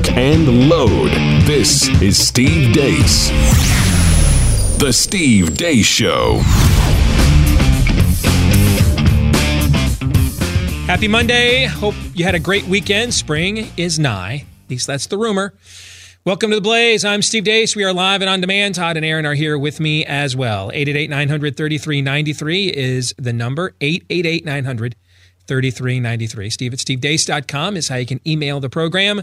lock, and load. This is Steve Deace. The Steve Deace Show. Happy Monday. Hope you had a great weekend. Spring is nigh. At least that's the rumor. Welcome to the Blaze. I'm Steve Deace. We are live and on demand. Todd and Aaron are here with me as well. 888 900 3393 is the number. 888 900 3393. Steve at stevedeace.com is how you can email the program.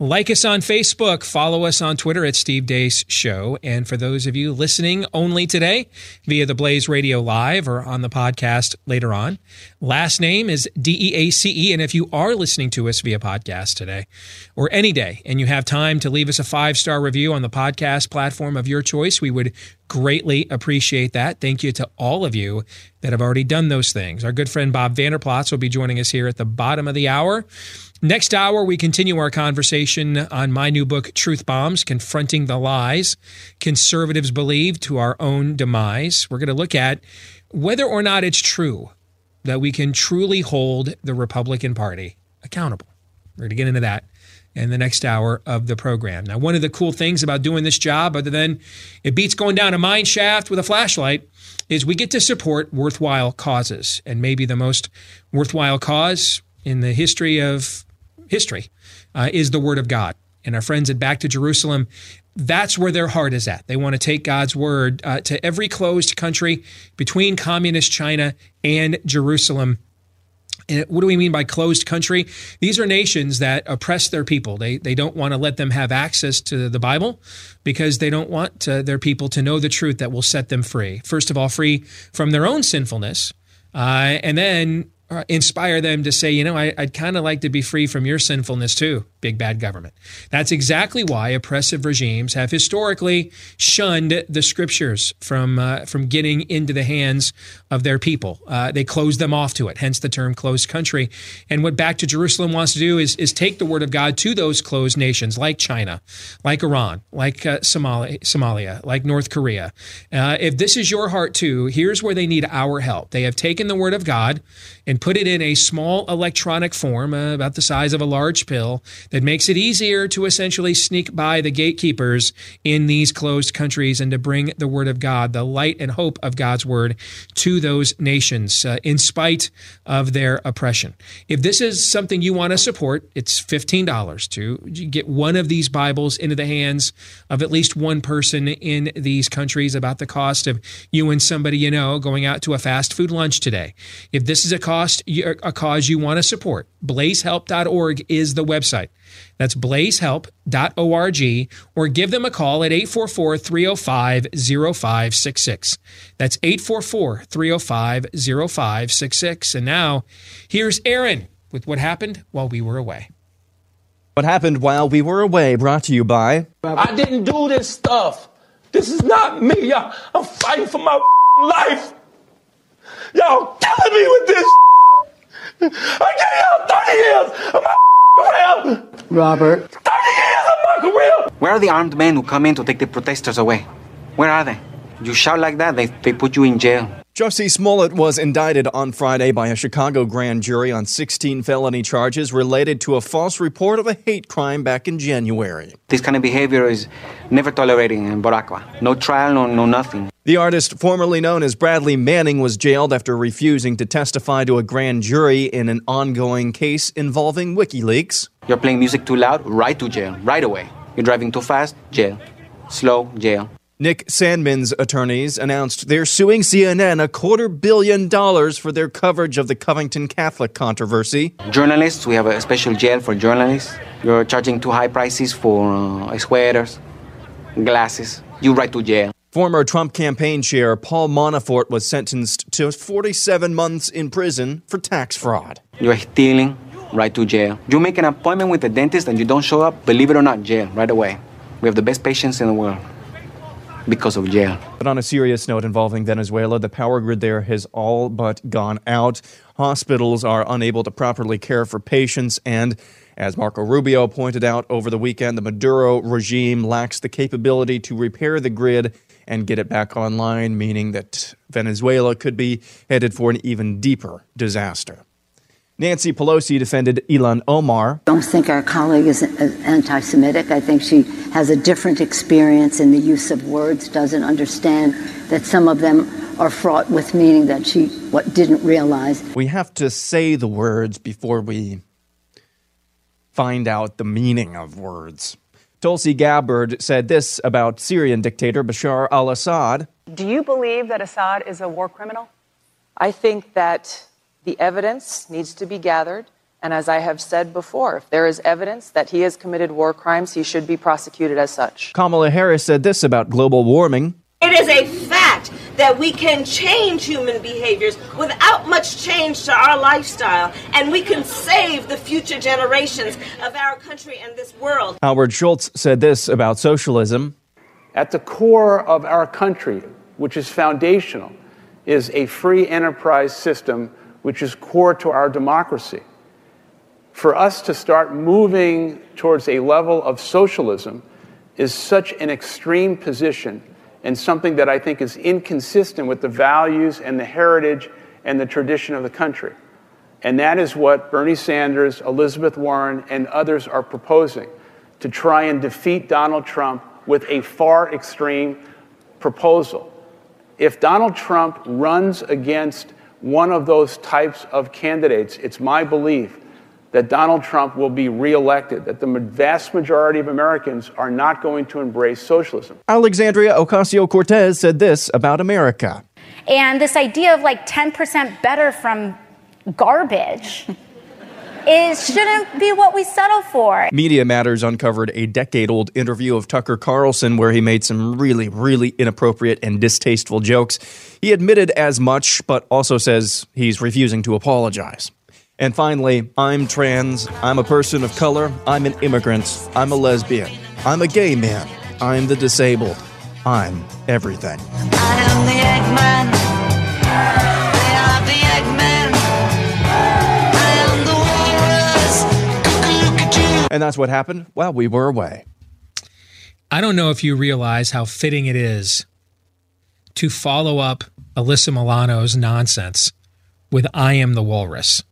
Like us on Facebook, follow us on Twitter at Steve Deace Show. And for those of you listening only today via the Blaze Radio Live or on the podcast later on, last name is D E A C E. And if you are listening to us via podcast today or any day and you have time to leave us a five star review on the podcast platform of your choice, we would greatly appreciate that. Thank you to all of you that have already done those things. Our good friend Bob Vander Plaats will be joining us here at the bottom of the hour. Next hour, we continue our conversation on my new book, Truth Bombs Confronting the Lies Conservatives Believe to Our Own Demise. We're going to look at whether or not it's true that we can truly hold the Republican Party accountable. We're going to get into that in the next hour of the program. Now, one of the cool things about doing this job, other than it beats going down a mine shaft with a flashlight, is we get to support worthwhile causes. And maybe the most worthwhile cause in the history of history uh, is the Word of God. And our friends at Back to Jerusalem, that's where their heart is at. They want to take God's Word uh, to every closed country between communist China and Jerusalem. And what do we mean by closed country? These are nations that oppress their people. They, they don't want to let them have access to the Bible because they don't want uh, their people to know the truth that will set them free. First of all, free from their own sinfulness, uh, and then uh, inspire them to say, you know, I, would kind of like to be free from your sinfulness too, big bad government. That's exactly why oppressive regimes have historically shunned the scriptures from uh, from getting into the hands of their people. Uh, they close them off to it, hence the term closed country. And what Back to Jerusalem wants to do is, is take the word of God to those closed nations like China, like Iran, like uh, Somalia, Somalia, like North Korea. Uh, if this is your heart too, here's where they need our help. They have taken the word of God and put it in a small electronic form, uh, about the size of a large pill, that makes it easier to essentially sneak by the gatekeepers in these closed countries and to bring the word of God, the light and hope of God's word, to those nations uh, in spite of their oppression. If this is something you want to support, it's $15 to get one of these Bibles into the hands of at least one person in these countries, about the cost of you and somebody you know going out to a fast food lunch today. If this is a cost, cost, a cause you want to support, blazehelp.org is the website. That's blazehelp.org or give them a call at 844 305 0566. That's 844 305 0566. And now, here's Aaron with what happened while we were away. What happened while we were away brought to you by. I didn't do this stuff. This is not me. I'm fighting for my life. Y'all killing me with this. I gave out 30 years of my career. Robert. 30 years of my career. Where are the armed men who come in to take the protesters away? Where are they? You shout like that, they, they put you in jail. Jussie Smollett was indicted on Friday by a Chicago grand jury on 16 felony charges related to a false report of a hate crime back in January. This kind of behavior is never tolerated in Boraqua. No trial, no, no nothing. The artist, formerly known as Bradley Manning, was jailed after refusing to testify to a grand jury in an ongoing case involving WikiLeaks. You're playing music too loud, right to jail, right away. You're driving too fast, jail. Slow, jail. Nick Sandmann's attorneys announced they're suing CNN a quarter billion dollars for their coverage of the Covington Catholic controversy. Journalists, we have a special jail for journalists. You're charging too high prices for uh, sweaters, glasses. You right to jail. Former Trump campaign chair Paul Manafort was sentenced to 47 months in prison for tax fraud. You're stealing, right to jail. You make an appointment with the dentist and you don't show up, believe it or not, jail right away. We have the best patients in the world because of jail. But on a serious note involving Venezuela, the power grid there has all but gone out. Hospitals are unable to properly care for patients, and as Marco Rubio pointed out over the weekend, the Maduro regime lacks the capability to repair the grid and get it back online, meaning that Venezuela could be headed for an even deeper disaster. Nancy Pelosi defended Ilhan Omar. I don't think our colleague is anti Semitic. I think she has a different experience in the use of words, doesn't understand that some of them are fraught with meaning that she what didn't realize. We have to say the words before we find out the meaning of words. Tulsi Gabbard said this about Syrian dictator Bashar al Assad. Do you believe that Assad is a war criminal? I think that the evidence needs to be gathered. And as I have said before, if there is evidence that he has committed war crimes, he should be prosecuted as such. Kamala Harris said this about global warming. It is a fact that we can change human behaviors without much change to our lifestyle, and we can save the future generations of our country and this world. Howard Schultz said this about socialism. At the core of our country, which is foundational, is a free enterprise system which is core to our democracy. For us to start moving towards a level of socialism is such an extreme position and something that I think is inconsistent with the values and the heritage and the tradition of the country. And that is what Bernie Sanders, Elizabeth Warren, and others are proposing to try and defeat Donald Trump with a far extreme proposal. If Donald Trump runs against one of those types of candidates, it's my belief that Donald Trump will be reelected, that the vast majority of Americans are not going to embrace socialism. Alexandria Ocasio Cortez said this about America. And this idea of like 10% better from garbage. is shouldn't be what we settle for. Media Matters uncovered a decade old interview of Tucker Carlson where he made some really, really inappropriate and distasteful jokes. He admitted as much, but also says he's refusing to apologize. And finally, I'm trans, I'm a person of color, I'm an immigrant, I'm a lesbian, I'm a gay man, I'm the disabled, I'm everything. I am the Eggman. And that's what happened while we were away. I don't know if you realize how fitting it is to follow up Alyssa Milano's nonsense with I am the walrus.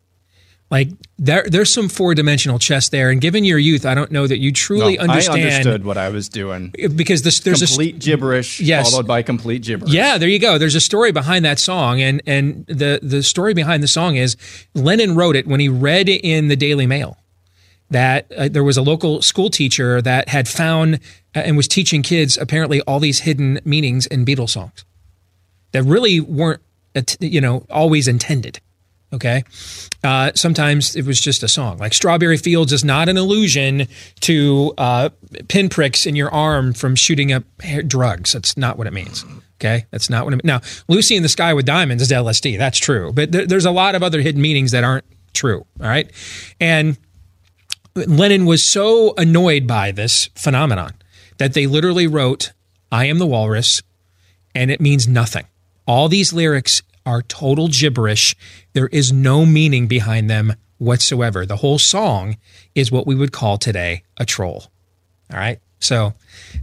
Like there, there's some four dimensional chess there, and given your youth, I don't know that you truly no, understand. I understood what I was doing because this, there's complete a, gibberish yes. followed by complete gibberish. Yeah, there you go. There's a story behind that song, and and the the story behind the song is Lennon wrote it when he read in the Daily Mail that uh, there was a local school teacher that had found uh, and was teaching kids apparently all these hidden meanings in Beatles songs that really weren't you know always intended. Okay. Uh, sometimes it was just a song. Like Strawberry Fields is not an allusion to uh, pinpricks in your arm from shooting up drugs. That's not what it means. Okay. That's not what it means. Now, Lucy in the Sky with Diamonds is LSD. That's true. But there, there's a lot of other hidden meanings that aren't true. All right. And Lennon was so annoyed by this phenomenon that they literally wrote, I am the walrus, and it means nothing. All these lyrics are total gibberish. There is no meaning behind them whatsoever. The whole song is what we would call today a troll. All right. So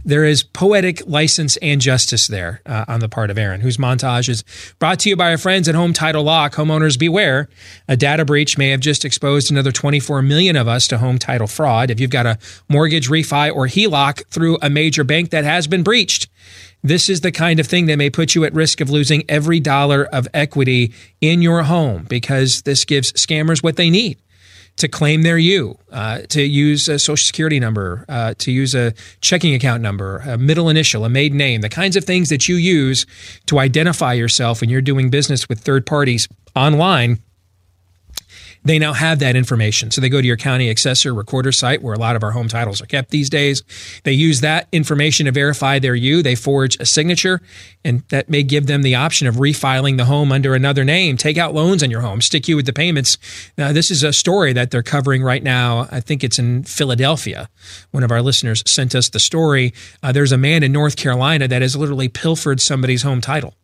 there is poetic license and justice there uh, on the part of Aaron, whose montage is brought to you by our friends at Home Title Lock. Homeowners beware. A data breach may have just exposed another 24 million of us to home title fraud. If you've got a mortgage refi or HELOC through a major bank that has been breached, this is the kind of thing that may put you at risk of losing every dollar of equity in your home because this gives scammers what they need to claim their you, uh, to use a social security number, uh, to use a checking account number, a middle initial, a maiden name, the kinds of things that you use to identify yourself when you're doing business with third parties online they now have that information. So they go to your county assessor recorder site where a lot of our home titles are kept these days. They use that information to verify their you. They forge a signature, and that may give them the option of refiling the home under another name, take out loans on your home, stick you with the payments. Now, this is a story that they're covering right now. I think it's in Philadelphia. One of our listeners sent us the story. Uh, there's a man in North Carolina that has literally pilfered somebody's home title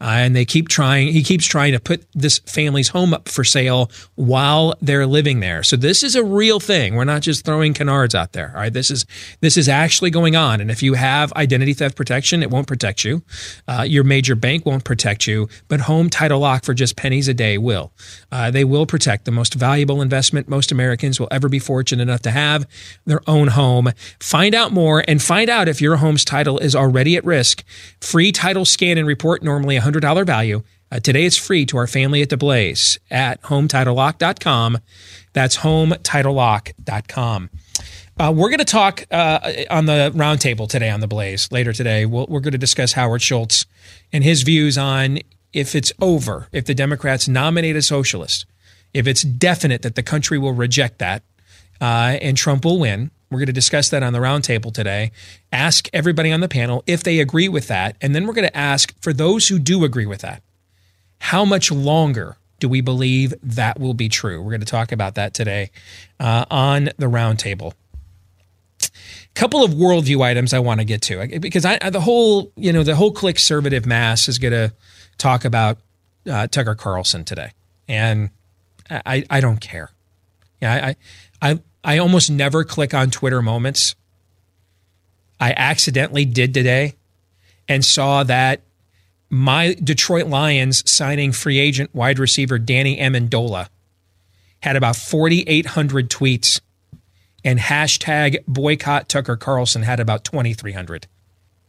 Uh, and they keep trying, he keeps trying to put this family's home up for sale while they're living there. So this is a real thing. We're not just throwing canards out there. All right. This is, this is actually going on. And if you have identity theft protection, it won't protect you. Uh, your major bank won't protect you, but home title lock for just pennies a day will. Uh, they will protect the most valuable investment most Americans will ever be fortunate enough to have their own home. Find out more and find out if your home's title is already at risk. Free title scan and report normally $100 value. Uh, today it's free to our family at the Blaze at hometitlelock.com. That's hometitlelock.com. Uh, we're going to talk uh, on the roundtable today on the Blaze later today. we we are going to discuss Howard Schultz and his views on if it's over, if the Democrats nominate a socialist, if it's definite that the country will reject that uh, and Trump will win. We're going to discuss that on the roundtable today. Ask everybody on the panel if they agree with that. And then we're going to ask for those who do agree with that, how much longer do we believe that will be true? We're going to talk about that today uh, on the roundtable. Couple of worldview items I want to get to because I, the whole you know the whole click conservative mass is going to talk about uh, Tucker Carlson today, and I I don't care. Yeah, I I I almost never click on Twitter moments. I accidentally did today and saw that my Detroit Lions signing free agent wide receiver Danny Amendola had about 4,800 tweets, and hashtag boycott Tucker Carlson had about 2,300.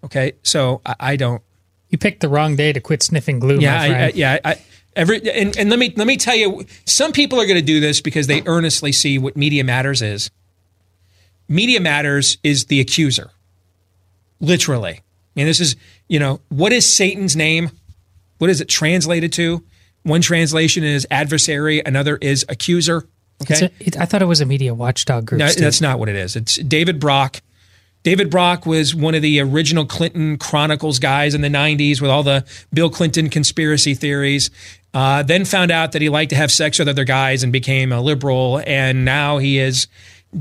Okay, so I, I, don't. You picked the wrong day to quit sniffing glue. Yeah, I, I, yeah. I, Every and, and let me let me tell you, some people are going to do this because they earnestly see what Media Matters is. Media Matters is the accuser, literally. I mean, this is you know what is Satan's name? What is it translated to? One translation is adversary, another is accuser. Okay, a, it, I thought it was a media watchdog group. No, that's not what it is. It's David Brock David Brock was one of the original Clinton Chronicles guys in the 90s with all the Bill Clinton conspiracy theories. Uh, then found out that he liked to have sex with other guys and became a liberal. And now he is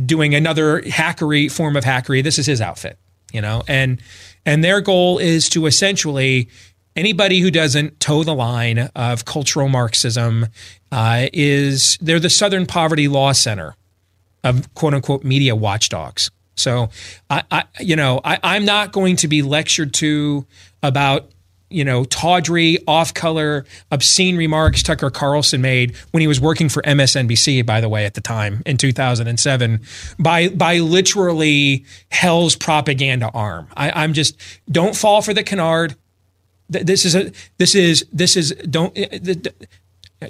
doing another hackery form of hackery. This is his outfit, you know, and and their goal is to essentially anybody who doesn't toe the line of cultural Marxism uh, is they're the Southern Poverty Law Center of quote unquote media watchdogs. So I, I you know, I, I'm not going to be lectured to about you know, tawdry, off color, obscene remarks Tucker Carlson made when he was working for MSNBC, by the way, at the time in 2007, by by literally hell's propaganda arm. I, am just don't fall for the canard. This is a this is this is don't eh, eh,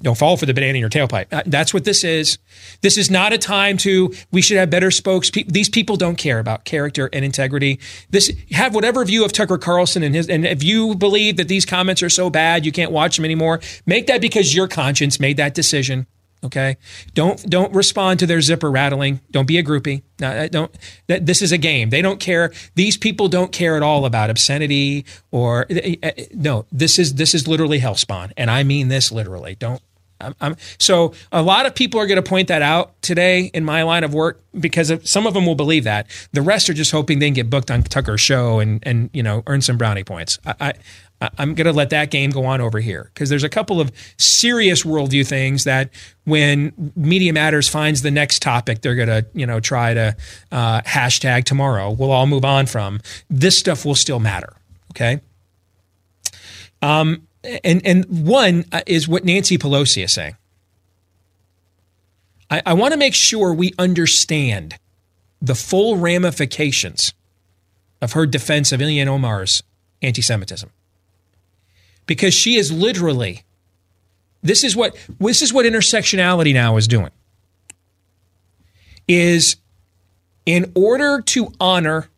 don't fall for the banana in your tailpipe. Uh, that's what this is. This is not a time to, we should have better spokes. These people don't care about character and integrity. This, have whatever view of Tucker Carlson and his, and if you believe that these comments are so bad, you can't watch them anymore, make that because your conscience made that decision. Okay. Don't don't respond to their zipper rattling. Don't be a groupie. No, don't. That, this is a game. They don't care. These people don't care at all about obscenity or eh, eh, no. This is this is literally hellspawn, and I mean this literally. Don't. I'm, I'm, so a lot of people are going to point that out today in my line of work because some of them will believe that. The rest are just hoping they can get booked on Tucker's show and and you know earn some brownie points. I, I I'm going to let that game go on over here because there's a couple of serious worldview things that when Media Matters finds the next topic, they're going to you know try to uh, hashtag tomorrow. We'll all move on from this stuff. Will still matter. Okay. Um, and and one uh, is what Nancy Pelosi is saying. I, I want to make sure we understand the full ramifications of her defense of Ilhan Omar's anti-Semitism because she is literally this is what this is what intersectionality now is doing. Is in order to honor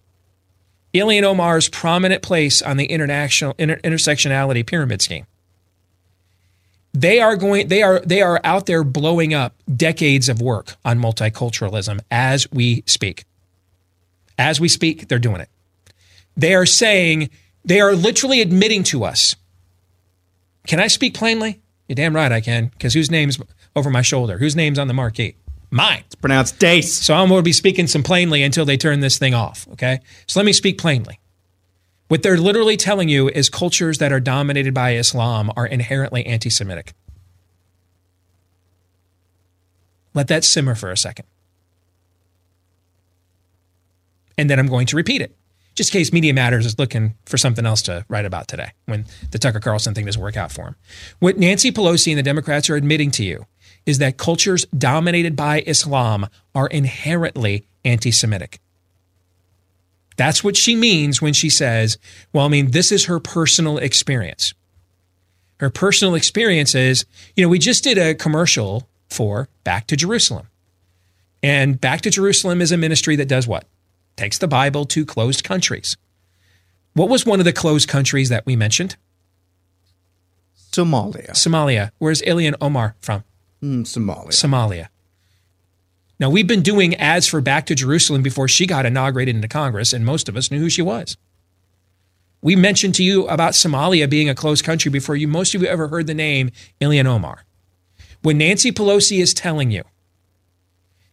Ilhan Omar's prominent place on the international inter, intersectionality pyramid scheme they are going they are they are out there blowing up decades of work on multiculturalism as we speak. As we speak they're doing it. They are saying they are literally admitting to us can I speak plainly? You're damn right I can, because whose name's over my shoulder? Whose name's on the marquee? Mine. It's pronounced Dace. So I'm going to be speaking some plainly until they turn this thing off. Okay. So let me speak plainly. What they're literally telling you is cultures that are dominated by Islam are inherently anti Semitic. Let that simmer for a second. And then I'm going to repeat it, just in case Media Matters is looking for something else to write about today when the Tucker Carlson thing doesn't work out for him. What Nancy Pelosi and the Democrats are admitting to you is that cultures dominated by Islam are inherently anti Semitic. That's what she means when she says, well, I mean, this is her personal experience. Her personal experience is, you know, we just did a commercial for Back to Jerusalem. And Back to Jerusalem is a ministry that does what? Takes the Bible to closed countries. What was one of the closed countries that we mentioned? Somalia. Somalia. Where's Ilhan Omar from? Mm, Somalia. Somalia. Now, we've been doing ads for Back to Jerusalem before she got inaugurated into Congress, and most of us knew who she was. We mentioned to you about Somalia being a closed country before you most of you ever heard the name Ilhan Omar. What Nancy Pelosi is telling you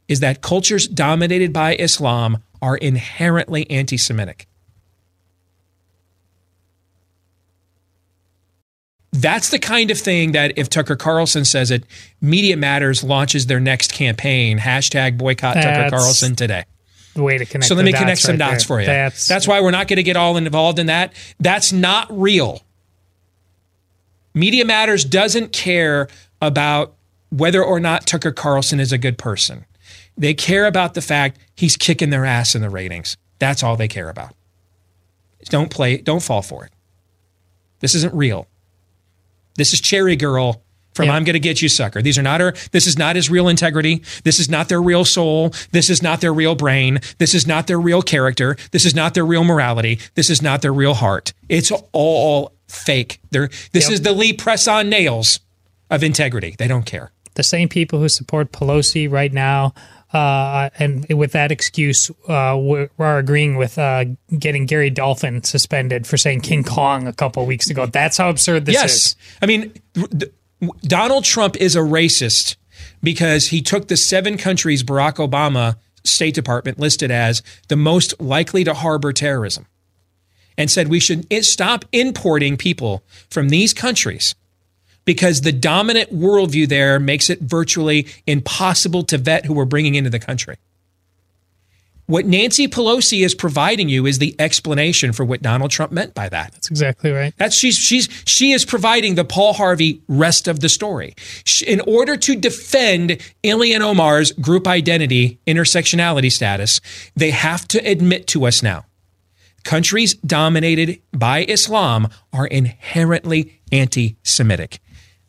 is that cultures dominated by Islam are inherently anti Semitic. That's the kind of thing that if Tucker Carlson says it, Media Matters launches their next campaign, hashtag boycott Tucker Carlson today. The way to connect. So let me connect some right dots there. for you. That's, That's why we're not going to get all involved in that. That's not real. Media Matters doesn't care about whether or not Tucker Carlson is a good person. They care about the fact he's kicking their ass in the ratings. That's all they care about. Don't play, don't fall for it. This isn't real. This is Cherry Girl from I'm going to get you sucker. These are not her. This is not his real integrity. This is not their real soul. This is not their real brain. This is not their real character. This is not their real morality. This is not their real heart. It's all fake. They're, this Yep. is the Lee press on nails of integrity. They don't care. the same people who support Pelosi right now, uh, and with that excuse, uh, we're, are agreeing with uh, getting Gary Dolphin suspended for saying King Kong a couple weeks ago. That's how absurd this yes. is. I mean, th- Donald Trump is a racist because he took the seven countries Barack Obama State Department listed as the most likely to harbor terrorism and said we should stop importing people from these countries because the dominant worldview there makes it virtually impossible to vet who we're bringing into the country. What Nancy Pelosi is providing you is the explanation for what Donald Trump meant by that. That's exactly right. That's she's she's she is providing the Paul Harvey rest of the story. She- In order to defend Ilhan Omar's group identity, intersectionality status, they have to admit to us now. Countries dominated by Islam are inherently anti-Semitic.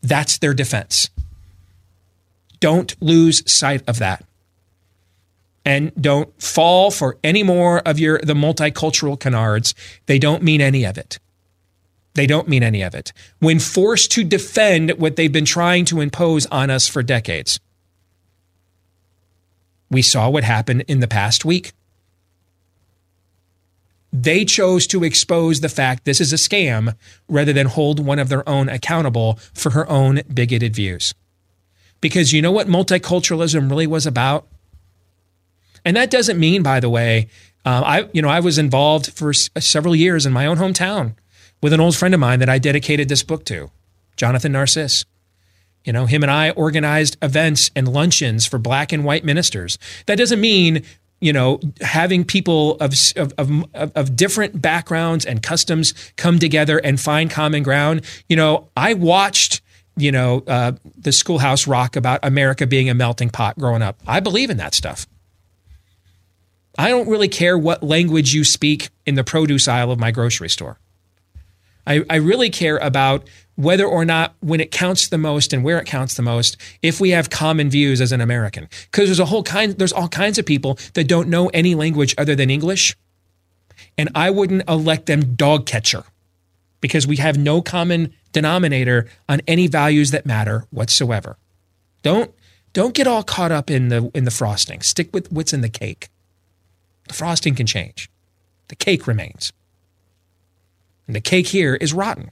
That's their defense. Don't lose sight of that and don't fall for any more of your the multicultural canards. They don't mean any of it. They don't mean any of it. When forced to defend what they've been trying to impose on us for decades. We saw what happened in the past week. They chose to expose the fact this is a scam rather than hold one of their own accountable for her own bigoted views. Because you know what multiculturalism really was about? And that doesn't mean, by the way, um, I you know I was involved for s- several years in my own hometown with an old friend of mine that I dedicated this book to, Jonathan Narciss. You know, him and I organized events and luncheons for black and white ministers. That doesn't mean you know having people of of of, of different backgrounds and customs come together and find common ground. You know, I watched you know uh, the Schoolhouse Rock about America being a melting pot growing up. I believe in that stuff. I don't really care what language you speak in the produce aisle of my grocery store. I, I really care about whether or not, when it counts the most and where it counts the most, if we have common views as an American. Because there's a whole kind, there's all kinds of people that don't know any language other than English, and I wouldn't elect them dog catcher because we have no common denominator on any values that matter whatsoever. Don't don't get all caught up in the in the frosting. Stick with what's in the cake. The frosting can change. The cake remains. And the cake here is rotten.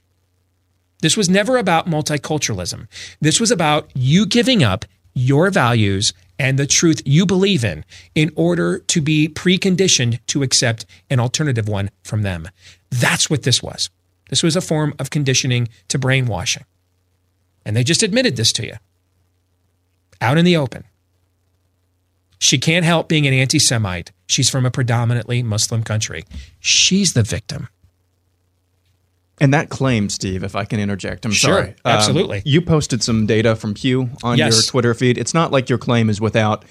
This was never about multiculturalism. This was about you giving up your values and the truth you believe in in order to be preconditioned to accept an alternative one from them. That's what this was. This was a form of conditioning to brainwashing. And they just admitted this to you out in the open. She can't help being an anti Semite. She's from a predominantly Muslim country. She's the victim. And that claim, Steve, if I can interject, I'm Sure, sorry. Um, absolutely. you posted some data from Pew on Yes. your Twitter feed. It's not like your claim is without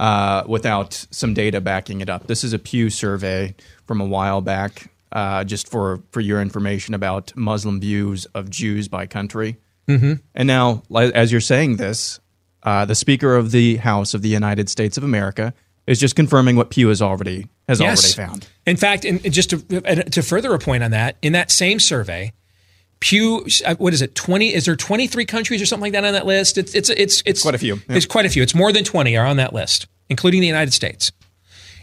uh, without some data backing it up. This is a Pew survey from a while back, uh, just for for your information about Muslim views of Jews by country. Mhm. And now, as you're saying this, uh, the Speaker of the House of the United States of America is just confirming what Pew has already has already found. In fact, and just to, to further a point on that, in that same survey, Pew, uh, what is it? Twenty? Is there twenty three countries or something like that on that list? It's it's it's it's quite a few. It's quite a few. It's more than twenty are on that list, including the United States.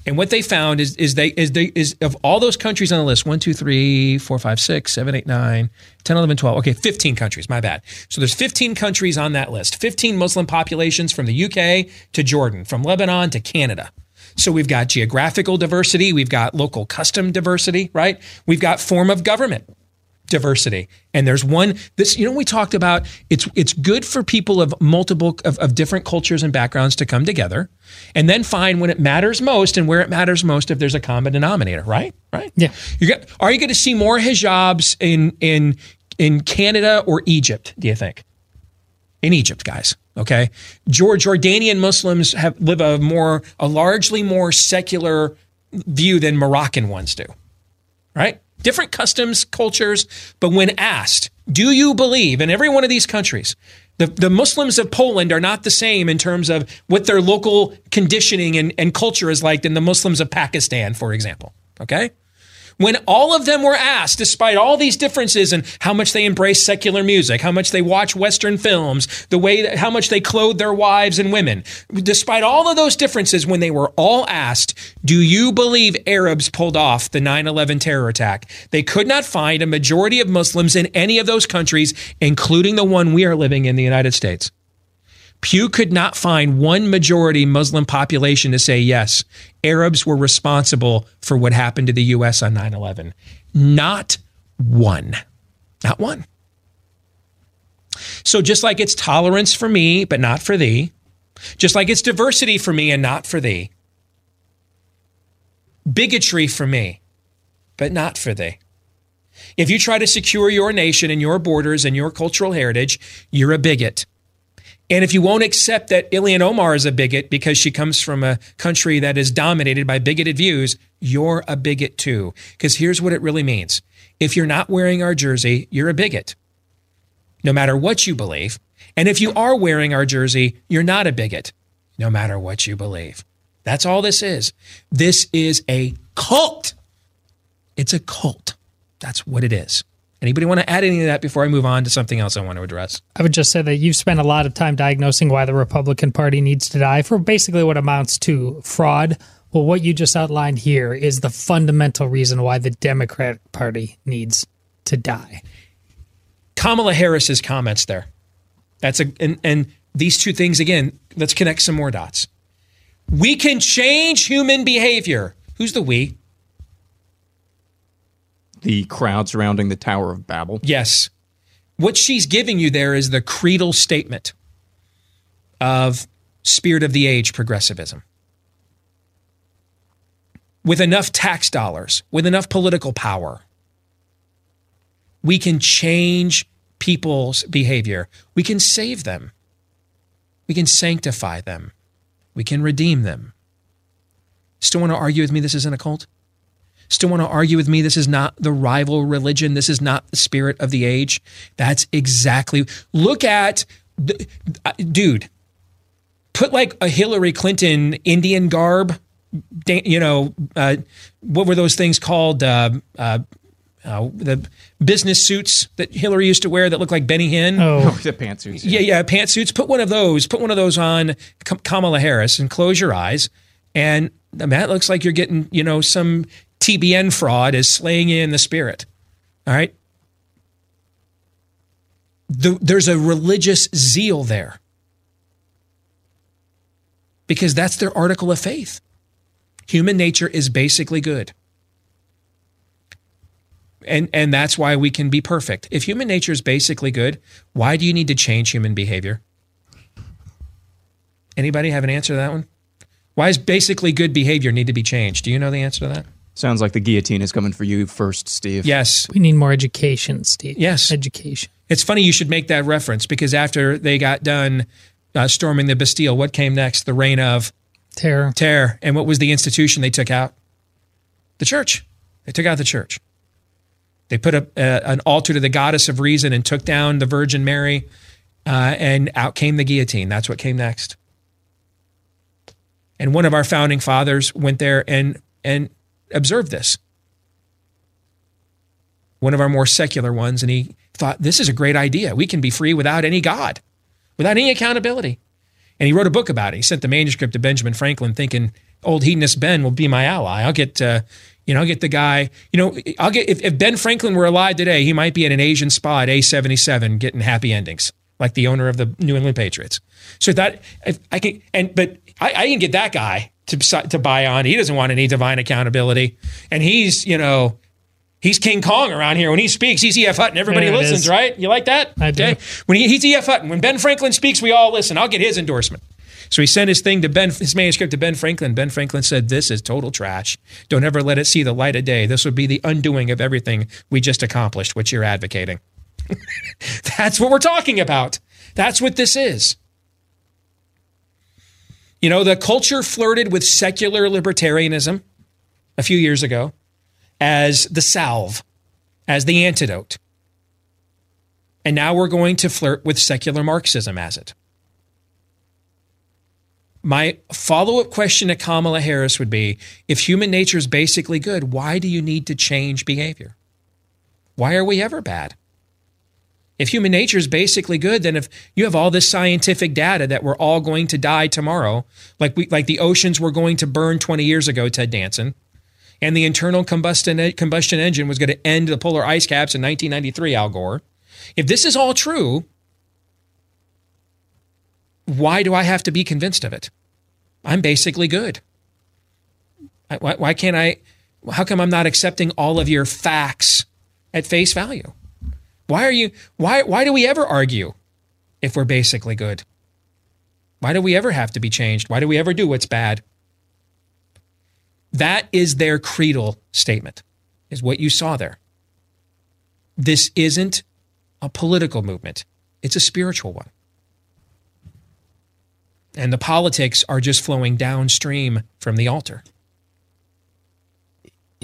And what they found is is they is they is of all those countries on the list, one, two, three, four, five, six, seven, eight, nine, 10, 11, 12. Okay, 15 countries, my bad. So there's 15 countries on that list. 15 Muslim populations from the UK to Jordan, from Lebanon to Canada. So we've got geographical diversity, we've got local custom diversity, right? We've got form of government diversity. And there's one this you know we talked about it's it's good for people of multiple of, of different cultures and backgrounds to come together and then find when it matters most and where it matters most if there's a common denominator, right? Right? Yeah. You got are you going to see more hijabs in in in Canada or Egypt, do you think? in Egypt, guys. Okay, Jordanian Muslims have live a more a largely more secular view than Moroccan ones do. Right? Different customs, cultures, but when asked, do you believe in every one of these countries? The, the Muslims of Poland are not the same in terms of what their local conditioning and, and culture is like than the Muslims of Pakistan, for example. Okay? When all of them were asked, despite all these differences and how much they embrace secular music, how much they watch Western films, the way that, how much they clothe their wives and women, despite all of those differences, when they were all asked, do you believe Arabs pulled off the 9 11 terror attack? They could not find a majority of Muslims in any of those countries, including the one we are living in, the United States. Pew could not find one majority Muslim population to say, yes, Arabs were responsible for what happened to the U.S. on 9 11. Not one. Not one. So, just like it's tolerance for me, but not for thee, just like it's diversity for me and not for thee, bigotry for me, but not for thee. If you try to secure your nation and your borders and your cultural heritage, you're a bigot. And if you won't accept that Ilhan Omar is a bigot because she comes from a country that is dominated by bigoted views, you're a bigot too. Because here's what it really means if you're not wearing our jersey, you're a bigot, no matter what you believe. And if you are wearing our jersey, you're not a bigot, no matter what you believe. That's all this is. This is a cult. It's a cult. That's what it is. Anybody want to add any of that before I move on to something else I want to address? I would just say that you've spent a lot of time diagnosing why the Republican Party needs to die for basically what amounts to fraud. Well, what you just outlined here is the fundamental reason why the Democratic Party needs to die. Kamala Harris's comments there. That's a and, and these two things again, let's connect some more dots. We can change human behavior. Who's the we? The crowd surrounding the Tower of Babel. Yes. What she's giving you there is the creedal statement of spirit of the age progressivism. With enough tax dollars, with enough political power, we can change people's behavior. We can save them. We can sanctify them. We can redeem them. Still want to argue with me this isn't a cult? Still want to argue with me this is not the rival religion? This is not the spirit of the age? That's exactly. Look at, dude, put like a Hillary Clinton Indian garb, you know, uh, what were those things called? Uh, uh, uh, the business suits that Hillary used to wear that look like Benny Hinn. Oh, the pantsuits. Yeah, yeah, pantsuits. Put one of those. Put one of those on Kamala Harris and close your eyes. And that looks like you're getting, you know, some TBN fraud is slaying in the spirit. All right. The, there's a religious zeal there. because that's their article of faith. Human nature is basically good. And, and that's why we can be perfect. If human nature is basically good, why do you need to change human behavior? Anybody have an answer to that one? Why does basically good behavior need to be changed? Do you know the answer to that? Sounds like the guillotine is coming for you first, Steve. Yes. We need more education, Steve. Yes. Education. It's funny you should make that reference because after they got done uh, storming the Bastille, what came next? The reign of terror. Terror. And what was the institution they took out? The church. They took out the church. They put a, an altar to the goddess of reason and took down the Virgin Mary, uh, and out came the guillotine. That's what came next. And one of our founding fathers went there and and observed this. One of our more secular ones, and he thought, this is a great idea. We can be free without any God, without any accountability. And he wrote a book about it. He sent the manuscript to Benjamin Franklin, thinking, old hedonist Ben will be my ally. I'll get, uh, you know, I'll get the guy. You know, I'll get if, if Ben Franklin were alive today, he might be in an Asian spa at A77 getting happy endings, like the owner of the New England Patriots. So that if I can, and but I, I can get that guy to to buy on. He doesn't want any divine accountability, and he's you know he's King Kong around here. When he speaks, he's E.F. Hutton. Everybody There listens, right? You like that? I do. Okay. When he, he's E.F. Hutton. When Ben Franklin speaks, we all listen. I'll get his endorsement. So he sent his thing to Ben, his manuscript to Ben Franklin. Ben Franklin said, "This is total trash. Don't ever let it see the light of day. This would be the undoing of everything we just accomplished, which you're advocating." That's what we're talking about. That's what this is. You know, the culture flirted with secular libertarianism a few years ago as the salve, as the antidote. And now we're going to flirt with secular Marxism as it. My follow up question to Kamala Harris would be if human nature is basically good, why do you need to change behavior? Why are we ever bad? If human nature is basically good, then if you have all this scientific data that we're all going to die tomorrow, like we like the oceans were going to burn 20 years ago, Ted Danson, and the internal combustion combustion engine was going to end the polar ice caps in 1993, Al Gore. If this is all true, why do I have to be convinced of it? I'm basically good. Why, why can't I? How come I'm not accepting all of your facts at face value? Why are you? Why? Why do we ever argue if we're basically good? Why do we ever have to be changed? Why do we ever do what's bad? That is their creedal statement, is what you saw there. This isn't a political movement, it's a spiritual one. And the politics are just flowing downstream from the altar.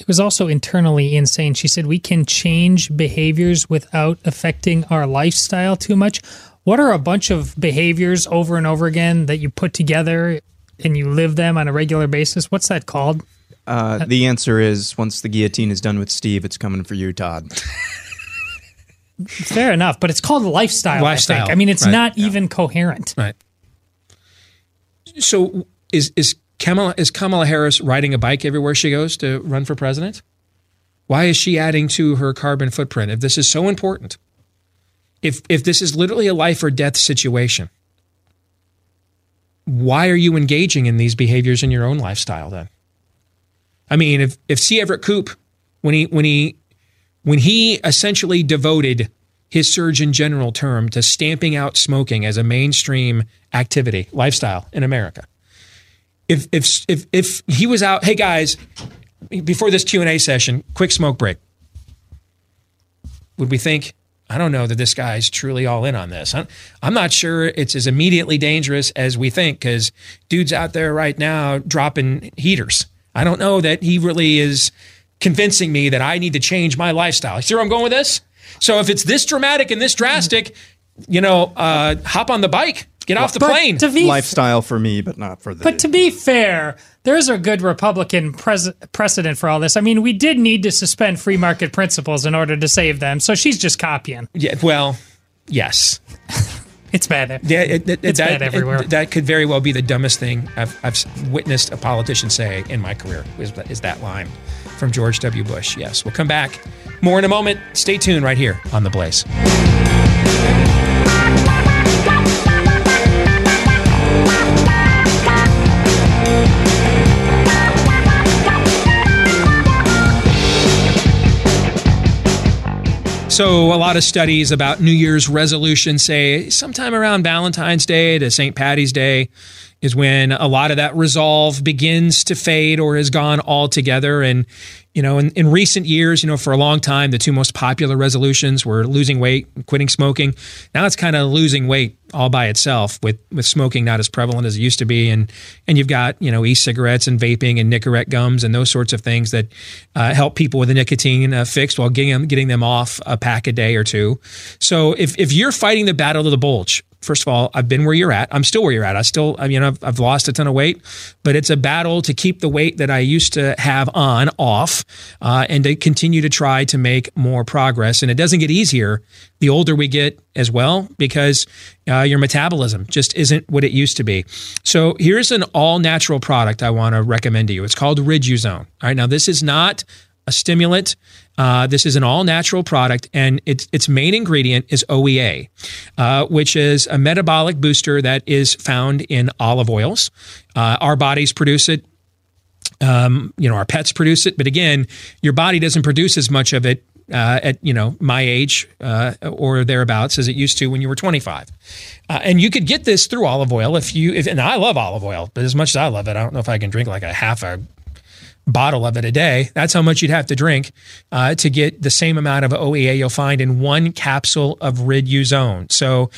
It was also internally insane. She said we can change behaviors without affecting our lifestyle too much. What are a bunch of behaviors over and over again that you put together and you live them on a regular basis? What's that called? Uh, the answer is once the guillotine is done with Steve, it's coming for you, Todd. Fair enough, but it's called lifestyle. Lifestyle, I, think. I mean, it's right. not even coherent. Right. So is is Kamala is Kamala Harris riding a bike everywhere she goes to run for president? Why is she adding to her carbon footprint if this is so important? If if this is literally a life or death situation, why are you engaging in these behaviors in your own lifestyle then? I mean, if if C. Everett Koop, when he when he when he essentially devoted his Surgeon General term to stamping out smoking as a mainstream activity, lifestyle in America. If if if if he was out, hey guys, before this Q and A session, quick smoke break. Would we think? I don't know that this guy's truly all in on this. I'm, not sure it's as immediately dangerous as we think because dude's out there right now dropping heaters. I don't know that he really is convincing me that I need to change my lifestyle. See where I'm going with this? So if it's this dramatic and this drastic, you know, uh, hop on the bike, get off the But plane. to be Lifestyle for me, but not for the. But to be fair, there's a good Republican pres- precedent for all this. I mean, we did need to suspend free market principles in order to save them, so she's just copying. Yeah, well, yes. It's bad. Yeah, it, it- It's that, bad everywhere. it- that could very well be the dumbest thing I've, I've witnessed a politician say in my career. Is, that- is that line from George W. Bush? Yes. We'll come back more in a moment. Stay tuned right here on the Blaze. So, a lot of studies about New Year's resolutions say sometime around Valentine's Day to St. Patty's Day is when a lot of that resolve begins to fade or has gone altogether. And, you know, in, in recent years, you know, for a long time, the two most popular resolutions were losing weight and quitting smoking. Now it's kind of losing weight all by itself with, with smoking not as prevalent as it used to be. And, and you've got, you know, e-cigarettes and vaping and Nicorette gums and those sorts of things that uh, help people with a nicotine uh, fix while getting them, getting them off a pack a day or two. So if, if you're fighting the battle of the bulge, first of all, I've been where you're at. I'm still where you're at. I still, I mean, I've, I've lost a ton of weight, but it's a battle to keep the weight that I used to have on off uh, and to continue to try to make more progress. And it doesn't get easier the older we get as well because uh, your metabolism just isn't what it used to be. So here's an all natural product I want to recommend to you. It's called Riduzone. All right. Now, this is not a stimulant. Uh, this is an all natural product, and its its main ingredient is OEA, uh, which is a metabolic booster that is found in olive oils. Uh, our bodies produce it. Um, you know, our pets produce it, but again, your body doesn't produce as much of it uh, at you know my age uh, or thereabouts as it used to when you were 25. Uh, and you could get this through olive oil if you. If, and I love olive oil, but as much as I love it, I don't know if I can drink like a half a bottle of it a day. That's how much you'd have to drink uh, to get the same amount of OEA you'll find in one capsule of Riduzone. So,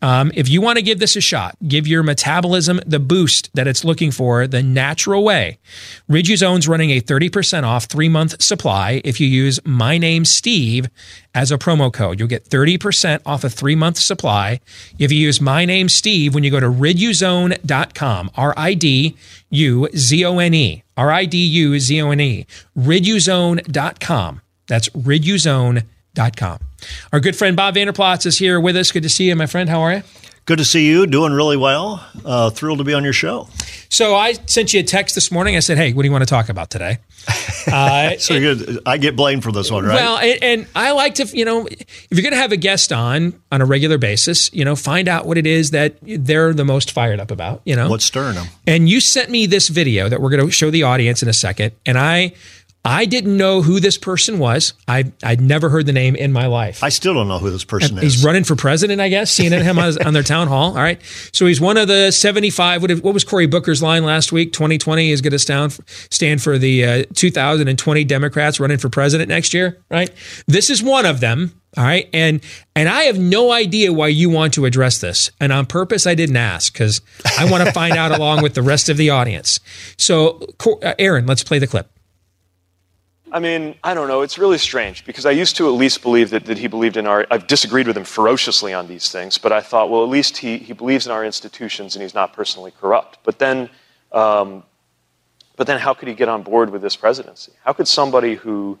um, if you want to give this a shot, give your metabolism the boost that it's looking for the natural way. Riduzone's running a 30% off three month supply if you use my name Steve as a promo code. You'll get 30% off a three month supply if you use my name Steve when you go to riduzone.com. R I D U Z O N E. R I D U Z O N E. Riduzone.com. That's riduzone.com. Our good friend Bob Vander Plaats is here with us. Good to see you, my friend. How are you? Good to see you. Doing really well. Uh, thrilled to be on your show. So I sent you a text this morning. I said, "Hey, what do you want to talk about today?" Uh, so and, I get blamed for this one, right? Well, and, and I like to, you know, if you're going to have a guest on on a regular basis, you know, find out what it is that they're the most fired up about. You know, what's stirring them. And you sent me this video that we're going to show the audience in a second, and I I didn't know who this person was. I I'd never heard the name in my life. I still don't know who this person and is. He's running for president, I guess. Seeing him on, their town hall. All right, so he's one of the seventy-five. What, what was Cory Booker's line last week? Twenty twenty is going to stand stand for the uh, two thousand and twenty Democrats running for president next year. Right. This is one of them. All right, and and I have no idea why you want to address this, and on purpose I didn't ask because I want to find out along with the rest of the audience. So, uh, Aaron, let's play the clip. I mean, I don't know. It's really strange because I used to at least believe that, that he believed in our. I've disagreed with him ferociously on these things, but I thought, well, at least he, he believes in our institutions and he's not personally corrupt. But then, um, but then, how could he get on board with this presidency? How could somebody who,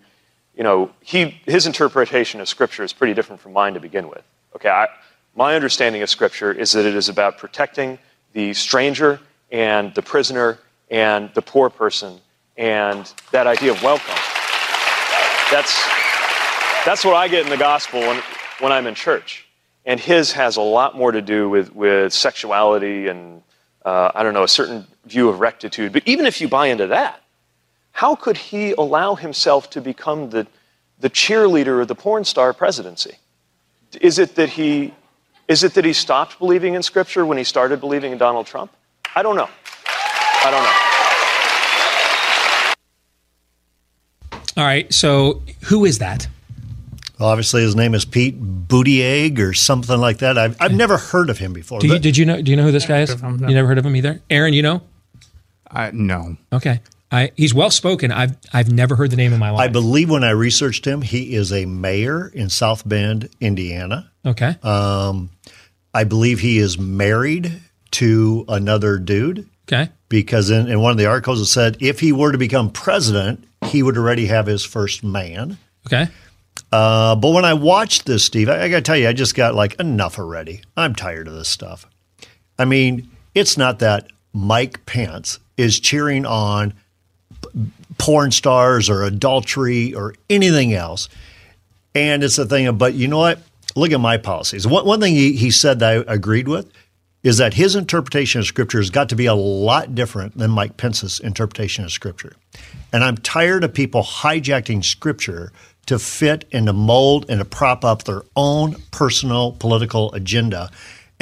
you know, he his interpretation of Scripture is pretty different from mine to begin with. Okay, I, my understanding of Scripture is that it is about protecting the stranger and the prisoner and the poor person and that idea of welcome. That's, that's what I get in the gospel when, when I'm in church. And his has a lot more to do with, with sexuality and, uh, I don't know, a certain view of rectitude. But even if you buy into that, how could he allow himself to become the, the cheerleader of the porn star presidency? Is it that he is it that he stopped believing in Scripture when he started believing in Donald Trump? I don't know. I don't know. All right. So who is that? Well, obviously, his name is Pete Buttigieg or something like that. I've, I've never heard of him before. You, did you know? Do you know who this guy is? Him, no. You never heard of him either. Aaron, you know? Uh, no. Okay. I, he's well spoken. I've I've never heard the name in my life. I believe when I researched him, he is a mayor in South Bend, Indiana. Okay. Um, I believe he is married to another dude. Okay. Because in, in one of the articles it said if he were to become president, he would already have his first man. Okay. Uh, but when I watched this, Steve, I, I got to tell you, I just got like enough already. I'm tired of this stuff. I mean, it's not that Mike Pence is cheering on porn stars or adultery or anything else. And it's a thing of, but you know what? Look at my policies. One, one thing he, he said that I agreed with is that his interpretation of Scripture has got to be a lot different than Mike Pence's interpretation of Scripture. And I'm tired of people hijacking Scripture to fit and to mold and to prop up their own personal political agenda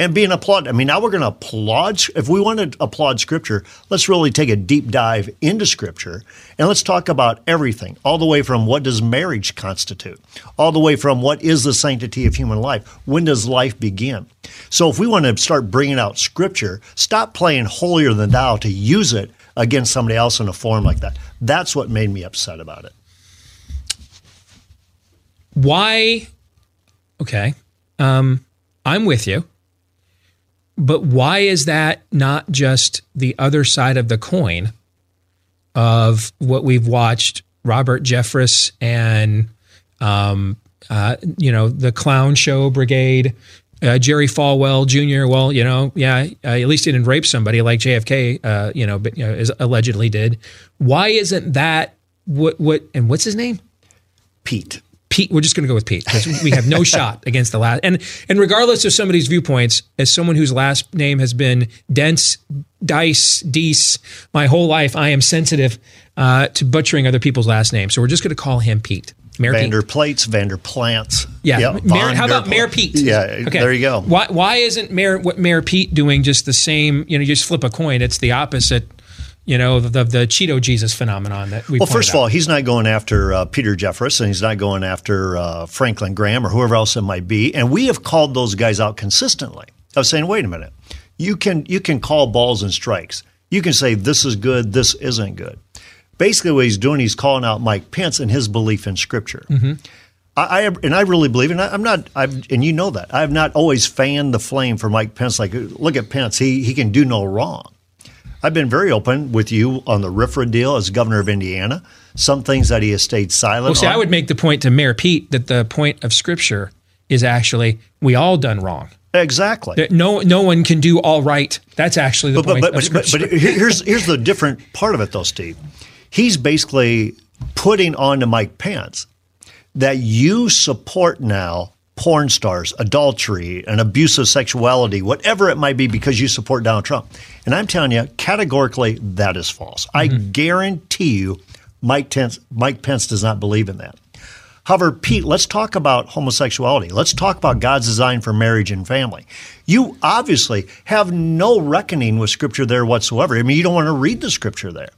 and being applauded. I mean, now we're going to applaud. If we want to applaud Scripture, let's really take a deep dive into Scripture and let's talk about everything, all the way from what does marriage constitute, all the way from what is the sanctity of human life, when does life begin. So, if we want to start bringing out Scripture, stop playing holier than thou to use it against somebody else in a form like that. That's what made me upset about it. Why? Okay, um, I'm with you. But why is that not just the other side of the coin of what we've watched Robert Jeffress and, um, uh, you know, the Clown Show Brigade, uh, Jerry Falwell Jr. Well, you know, yeah, uh, at least he didn't rape somebody like JFK, uh, you know, but, you know, is, allegedly did. Why isn't that what? What? And what's his name? Pete. Pete, we're just going to go with Pete because we have no shot against the last. And and regardless of somebody's viewpoints, as someone whose last name has been Dents, Dice, Deese, my whole life, I am sensitive uh, to butchering other people's last names. So we're just going to call him Pete. Mayor Vander Plates, Vander Plants. Yeah. Yep, Mayor, how about Mayor Pete? Yeah. Okay. There you go. Why why isn't Mayor what Mayor Pete doing just the same? You know, you just flip a coin. It's the opposite you know, the, the Cheeto Jesus phenomenon that we. Well, first of out. all, he's not going after uh, Peter Jeffress, and he's not going after uh, Franklin Graham or whoever else it might be. And we have called those guys out consistently. I was saying, wait a minute, you can you can call balls and strikes. You can say this is good, this isn't good. Basically, what he's doing, he's calling out Mike Pence and his belief in Scripture. Mm-hmm. I, I, and I really believe, and I, am not, I've, and you know that I have not always fanned the flame for Mike Pence. Like, look at Pence, he he can do no wrong. I've been very open with you on the RFRA deal as governor of Indiana. Some things that he has stayed silent well, see, on. I would make the point to Mayor Pete that the point of Scripture is actually we all done wrong. Exactly. That no, no one can do all right. That's actually the but, point but, of but, but here's here's the different part of it, though, Steve. He's basically putting on to Mike Pence that you support now porn stars, adultery, and abuse of sexuality, whatever it might be, because you support Donald Trump. And I'm telling you, categorically, that is false. Mm-hmm. I guarantee you, Mike Pence, Mike Pence does not believe in that. However, Pete, let's talk about homosexuality. Let's talk about God's design for marriage and family. You obviously have no reckoning with Scripture there whatsoever. I mean, you don't want to read the Scripture there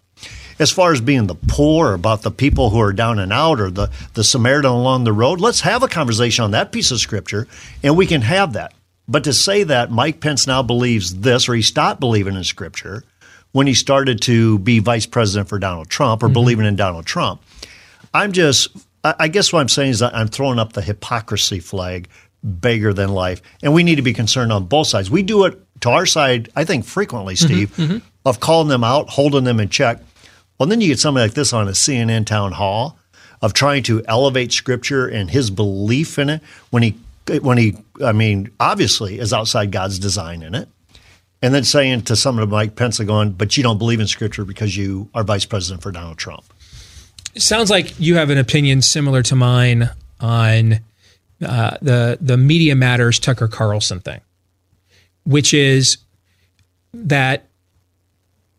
as far as being the poor, about the people who are down and out, or the, the Samaritan along the road, let's have a conversation on that piece of scripture, and we can have that. But to say that Mike Pence now believes this, or he stopped believing in scripture when he started to be vice president for Donald Trump or mm-hmm. believing in Donald Trump, I'm just, I guess what I'm saying is I'm throwing up the hypocrisy flag bigger than life. And we need to be concerned on both sides. We do it to our side, I think, frequently, mm-hmm. Steve, mm-hmm. of calling them out, holding them in check. Well, then you get something like this on a CNN town hall of trying to elevate scripture and his belief in it when he when he I mean obviously is outside God's design in it. And then saying to someone like Pence going, but you don't believe in scripture because you are vice president for Donald Trump. It sounds like you have an opinion similar to mine on uh, the the Media Matters Tucker Carlson thing, which is that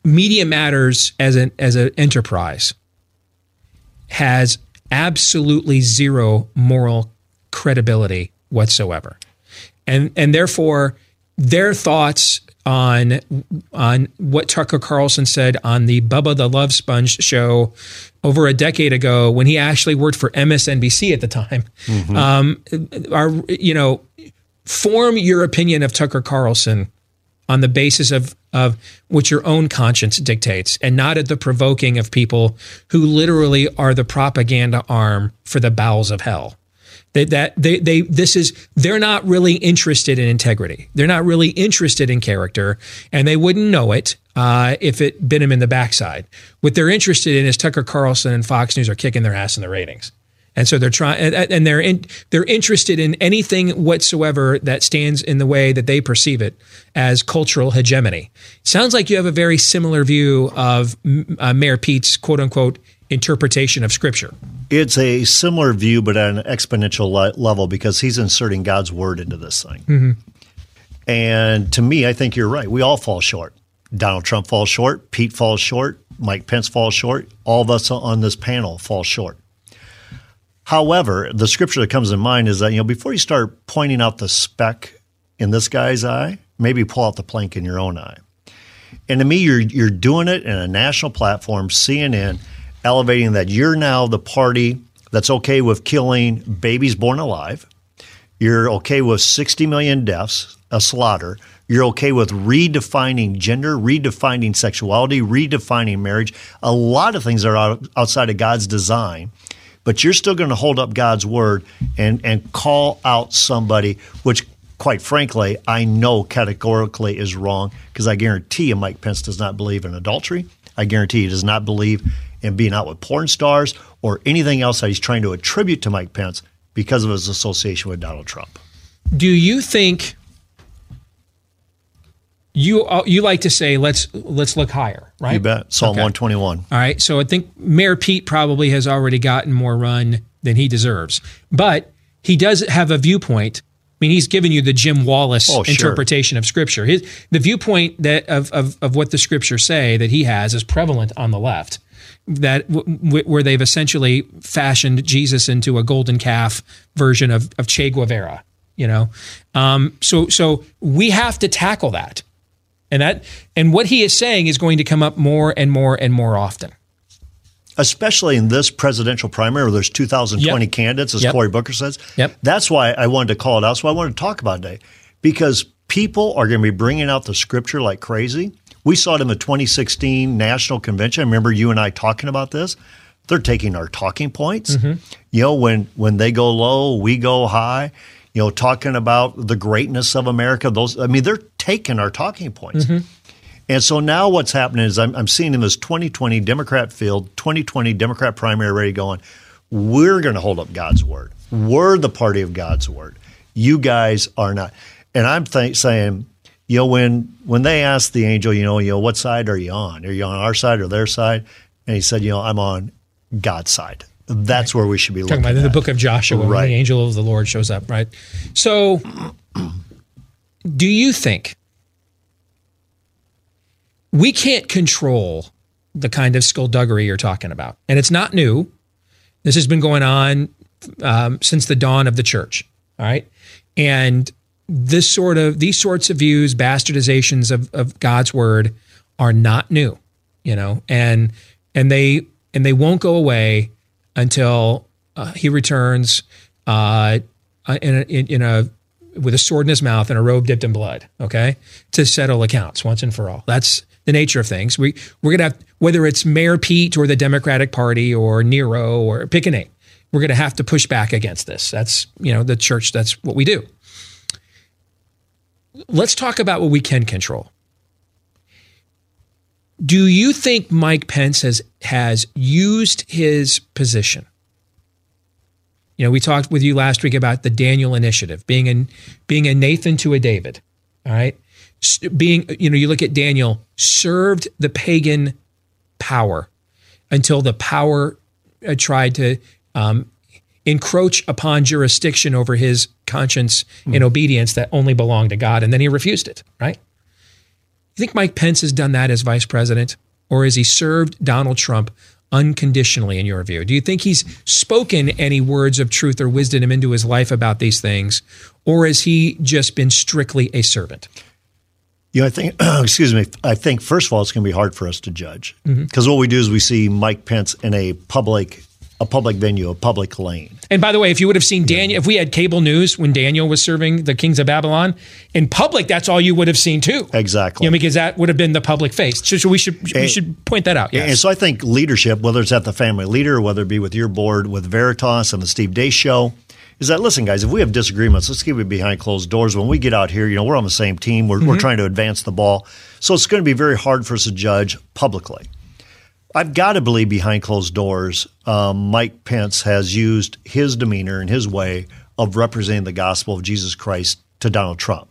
Media Matters as an as an enterprise has absolutely zero moral credibility whatsoever. And and therefore their thoughts on on what Tucker Carlson said on the Bubba the Love Sponge show over a decade ago when he actually worked for MSNBC at the time mm-hmm. um, are you know form your opinion of Tucker Carlson on the basis of of what your own conscience dictates and not at the provoking of people who literally are the propaganda arm for the bowels of hell. That that they they this is they're not really interested in integrity. They're not really interested in character and they wouldn't know it uh, if it bit them in the backside. What they're interested in is tucker carlson and fox news are kicking their ass in the ratings and so they're trying, and they're in, they're interested in anything whatsoever that stands in the way that they perceive it as cultural hegemony. Sounds like you have a very similar view of uh, Mayor Pete's quote unquote interpretation of Scripture. It's a similar view, but at an exponential le- level because he's inserting God's word into this thing. Mm-hmm. And to me, I think you're right. We all fall short. Donald Trump falls short. Pete falls short. Mike Pence falls short. All of us on this panel fall short. However, the scripture that comes in mind is that, you know, before you start pointing out the speck in this guy's eye, maybe pull out the plank in your own eye. And to me, you're you're doing it in a national platform, CNN, elevating that you're now the party that's okay with killing babies born alive. You're okay with 60 million deaths, a slaughter. You're okay with redefining gender, redefining sexuality, redefining marriage. A lot of things are out, outside of God's design, but you're still going to hold up God's word and and call out somebody, which quite frankly, I know categorically is wrong because I guarantee you Mike Pence does not believe in adultery. I guarantee he does not believe in being out with porn stars or anything else that he's trying to attribute to Mike Pence because of his association with Donald Trump. Do you think you uh, you like to say let's let's look higher, right? You bet. Psalm Okay. 121. All right. So I think Mayor Pete probably has already gotten more run than he deserves. But he does have a viewpoint. I mean, he's given you the Jim Wallis Oh, sure. interpretation of Scripture. His the viewpoint that of, of of what the Scriptures say that he has is prevalent on the left. That w- w- where they've essentially fashioned Jesus into a golden calf version of of Che Guevara. You know, um, so so we have to tackle that, and that and what he is saying is going to come up more and more and more often. especially in this presidential primary where there's 2,020 Yep. candidates, as Yep. Cory Booker says. Yep. That's why I wanted to call it out. That's why I wanted to talk about it today because people are going to be bringing out the scripture like crazy. We saw it in the 2016 national convention. I remember you and I talking about this. They're taking our talking points. Mhm. You know, when when they go low, we go high. You know, talking about the greatness of America. Those, I mean, they're taking our talking points. Mm-hmm. And so now what's happening is I'm, I'm seeing in this 2020 Democrat field, 2020 Democrat primary already going, we're going to hold up God's word. We're the party of God's word. You guys are not. And I'm th- saying, you know, when when they asked the angel, you know, you know, what side are you on? Are you on our side or their side? And he said, you know, I'm on God's side. That's where we should be talking looking about in the book of Joshua when the angel of the Lord shows up, right? So, do you think we can't control the kind of skullduggery you're talking about? And it's not new. This has been going on um, since the dawn of the church. All right, and this sort of these sorts of views, bastardizations of, of God's word, are not new. You know, and and they and they won't go away until uh, he returns uh, in, a, in, in a with a sword in his mouth and a robe dipped in blood. Okay, to settle accounts once and for all. That's the nature of things. We we're gonna have whether it's Mayor Pete or the Democratic Party or Nero or pick a name. We're gonna have to push back against this. That's you know the church. That's what we do. Let's talk about what we can control. Do you think Mike Pence has has used his position? You know, we talked with you last week about the Daniel Initiative, being a being a Nathan to a David. All right, being you know, you look at Daniel served the pagan power until the power uh, tried to um, encroach upon jurisdiction over his conscience and obedience that only belonged to God, and then he refused it. Right? You think Mike Pence has done that as vice president, or has he served Donald Trump unconditionally, in your view? Do you think he's spoken any words of truth or wisdom into his life about these things, or has he just been strictly a servant? You know, I think, excuse me, I think first of all, it's going to be hard for us to judge mm-hmm. because what we do is we see Mike Pence in a public, a public venue, a public lane. And by the way, if you would have seen Daniel, if we had cable news when Daniel was serving the kings of Babylon in public, that's all you would have seen too. Exactly. You know, because that would have been the public face. So, so we should we And- should point that out. Yes. And so I think leadership, whether it's at the family leader, whether it be with your board, with Veritas and the Steve Deace show, is that listen, guys, if we have disagreements, let's keep it behind closed doors. When we get out here, you know, we're on the same team. We're, we're Mhm. trying to advance the ball. So it's going to be very hard for us to judge publicly. I've got to believe behind closed doors, um, Mike Pence has used his demeanor and his way of representing the gospel of Jesus Christ to Donald Trump.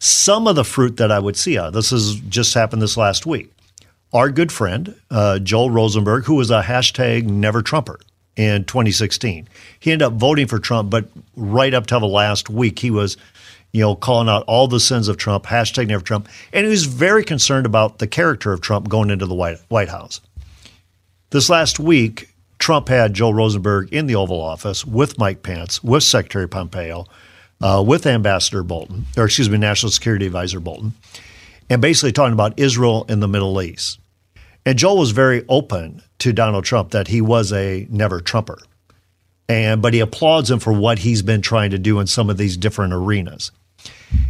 Some of the fruit that I would see of this has just happened this last week. Our good friend, uh, Joel Rosenberg, who was a hashtag never Trumper in 2016, he ended up voting for Trump, but right up till the last week, he was you know, calling out all the sins of Trump, hashtag never Trump, and he was very concerned about the character of Trump going into the White, White House. This last week, Trump had Joe Rosenberg in the Oval Office with Mike Pence, with Secretary Pompeo, uh, with Ambassador Bolton, or excuse me, National Security Advisor Bolton, and basically talking about Israel and the Middle East. And Joe was very open to Donald Trump that he was a never Trumper. And but he applauds him for what he's been trying to do in some of these different arenas.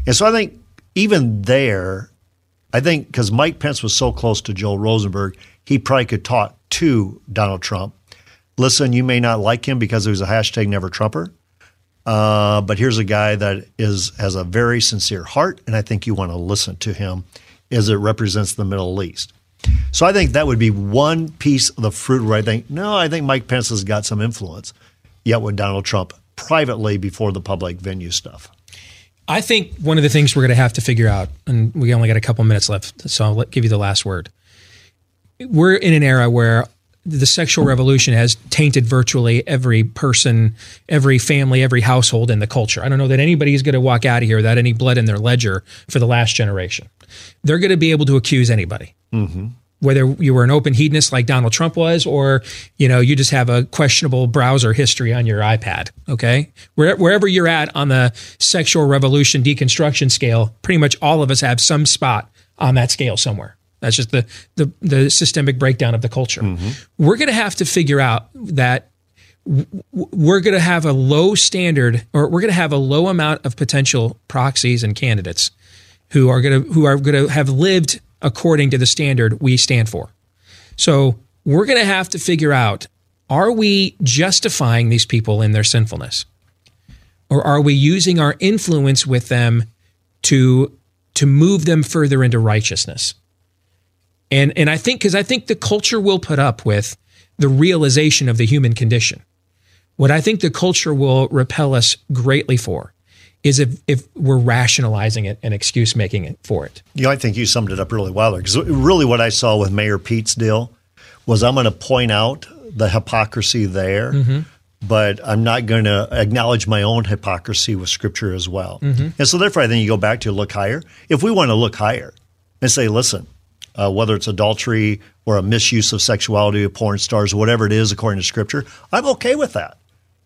And so I think even there, I think because Mike Pence was so close to Joe Rosenberg, he probably could talk to Donald Trump. Listen, you may not like him because he was a hashtag never Trumper, uh, but here's a guy that is has a very sincere heart, and I think you want to listen to him as it represents the Middle East. So I think that would be one piece of the fruit where I think, no, I think Mike Pence has got some influence yet with Donald Trump privately before the public venue stuff. I think one of the things we're going to have to figure out, and we only got a couple minutes left, so I'll give you the last word. We're in an era where the sexual revolution has tainted virtually every person, every family, every household in the culture. I don't know that anybody is going to walk out of here without any blood in their ledger for the last generation. They're going to be able to accuse anybody. Mm-hmm. Whether you were an open hedonist like Donald Trump was, or you know you just have a questionable browser history on your iPad, okay? Where, wherever you're at on the sexual revolution deconstruction scale, pretty much all of us have some spot on that scale somewhere. That's just the the, the systemic breakdown of the culture. Mm-hmm. We're going to have to figure out that w- we're going to have a low standard, or we're going to have a low amount of potential proxies and candidates who are going to who are going to have lived according to the standard we stand for. So we're going to have to figure out: Are we justifying these people in their sinfulness, or are we using our influence with them to to move them further into righteousness? And and I think because I think the culture will put up with the realization of the human condition. What I think the culture will repel us greatly for is if if we're rationalizing it and excuse making it for it. You know, I think you summed it up really well there. Because really, what I saw with Mayor Pete's deal was I'm going to point out the hypocrisy there, Mhm. but I'm not going to acknowledge my own hypocrisy with Scripture as well. Mhm. And so, therefore, I think you go back to look higher. If we want to look higher and say, listen, uh, whether it's adultery or a misuse of sexuality of porn stars, whatever it is according to Scripture, I'm okay with that.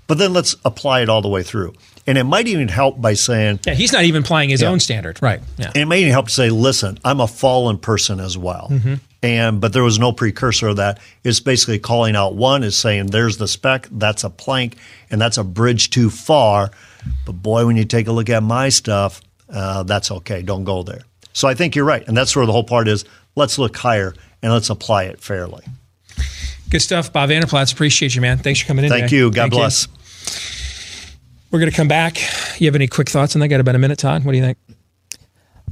But then let's apply it all the way through. And it might even help by saying, Yeah, he's not even applying his Yeah. own standard, right? Yeah. and it may even help to say, listen, I'm a fallen person as well. Mhm. And but there was no precursor of that. It's basically calling out one is saying there's the speck, that's a plank, and that's a bridge too far. But boy, when you take a look at my stuff, uh, that's okay. Don't go there. So I think you're right, and that's where the whole part is. Let's look higher and let's apply it fairly. Good stuff, Bob Vander Plaats. Appreciate you, man. Thanks for coming in. Thank today. you. God Thank bless. We're going to come back. You have any quick thoughts on that? Got about a minute, Todd? What do you think?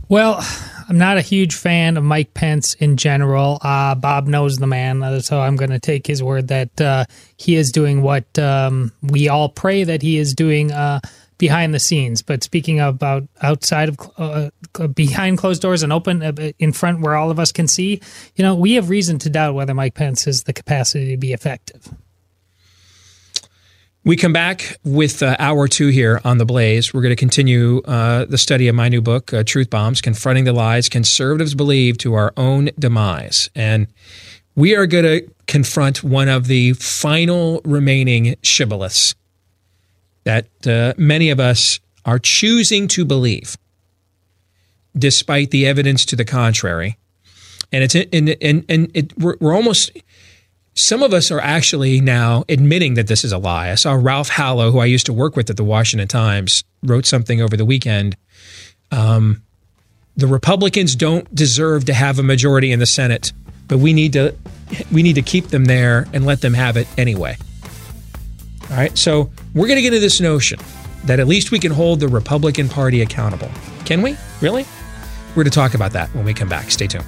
Well, I'm not a huge fan of Mike Pence in general. Uh, Bob knows the man, uh, so I'm going to take his word that uh, he is doing what um, we all pray that he is doing uh, behind the scenes. But speaking about outside of uh, behind closed doors and open uh, in front where all of us can see, you know, we have reason to doubt whether Mike Pence has the capacity to be effective. We come back with uh, hour two here on The Blaze. We're going to continue uh, the study of my new book, uh, Truth Bombs Confronting the Lies Conservatives Believe to Our Own Demise. And we are going to confront one of the final remaining shibboleths that uh, many of us are choosing to believe, despite the evidence to the contrary. And it's and and and it, we're, we're almost some of us are actually now admitting that this is a lie. I saw Ralph Hallow, who I used to work with at the Washington Times, wrote something over the weekend. Um, the Republicans don't deserve to have a majority in the Senate, but we need to we need to keep them there and let them have it anyway. All right, so we're going to get into this notion that at least we can hold the Republican Party accountable. Can we? Really? We're going to talk about that when we come back. Stay tuned.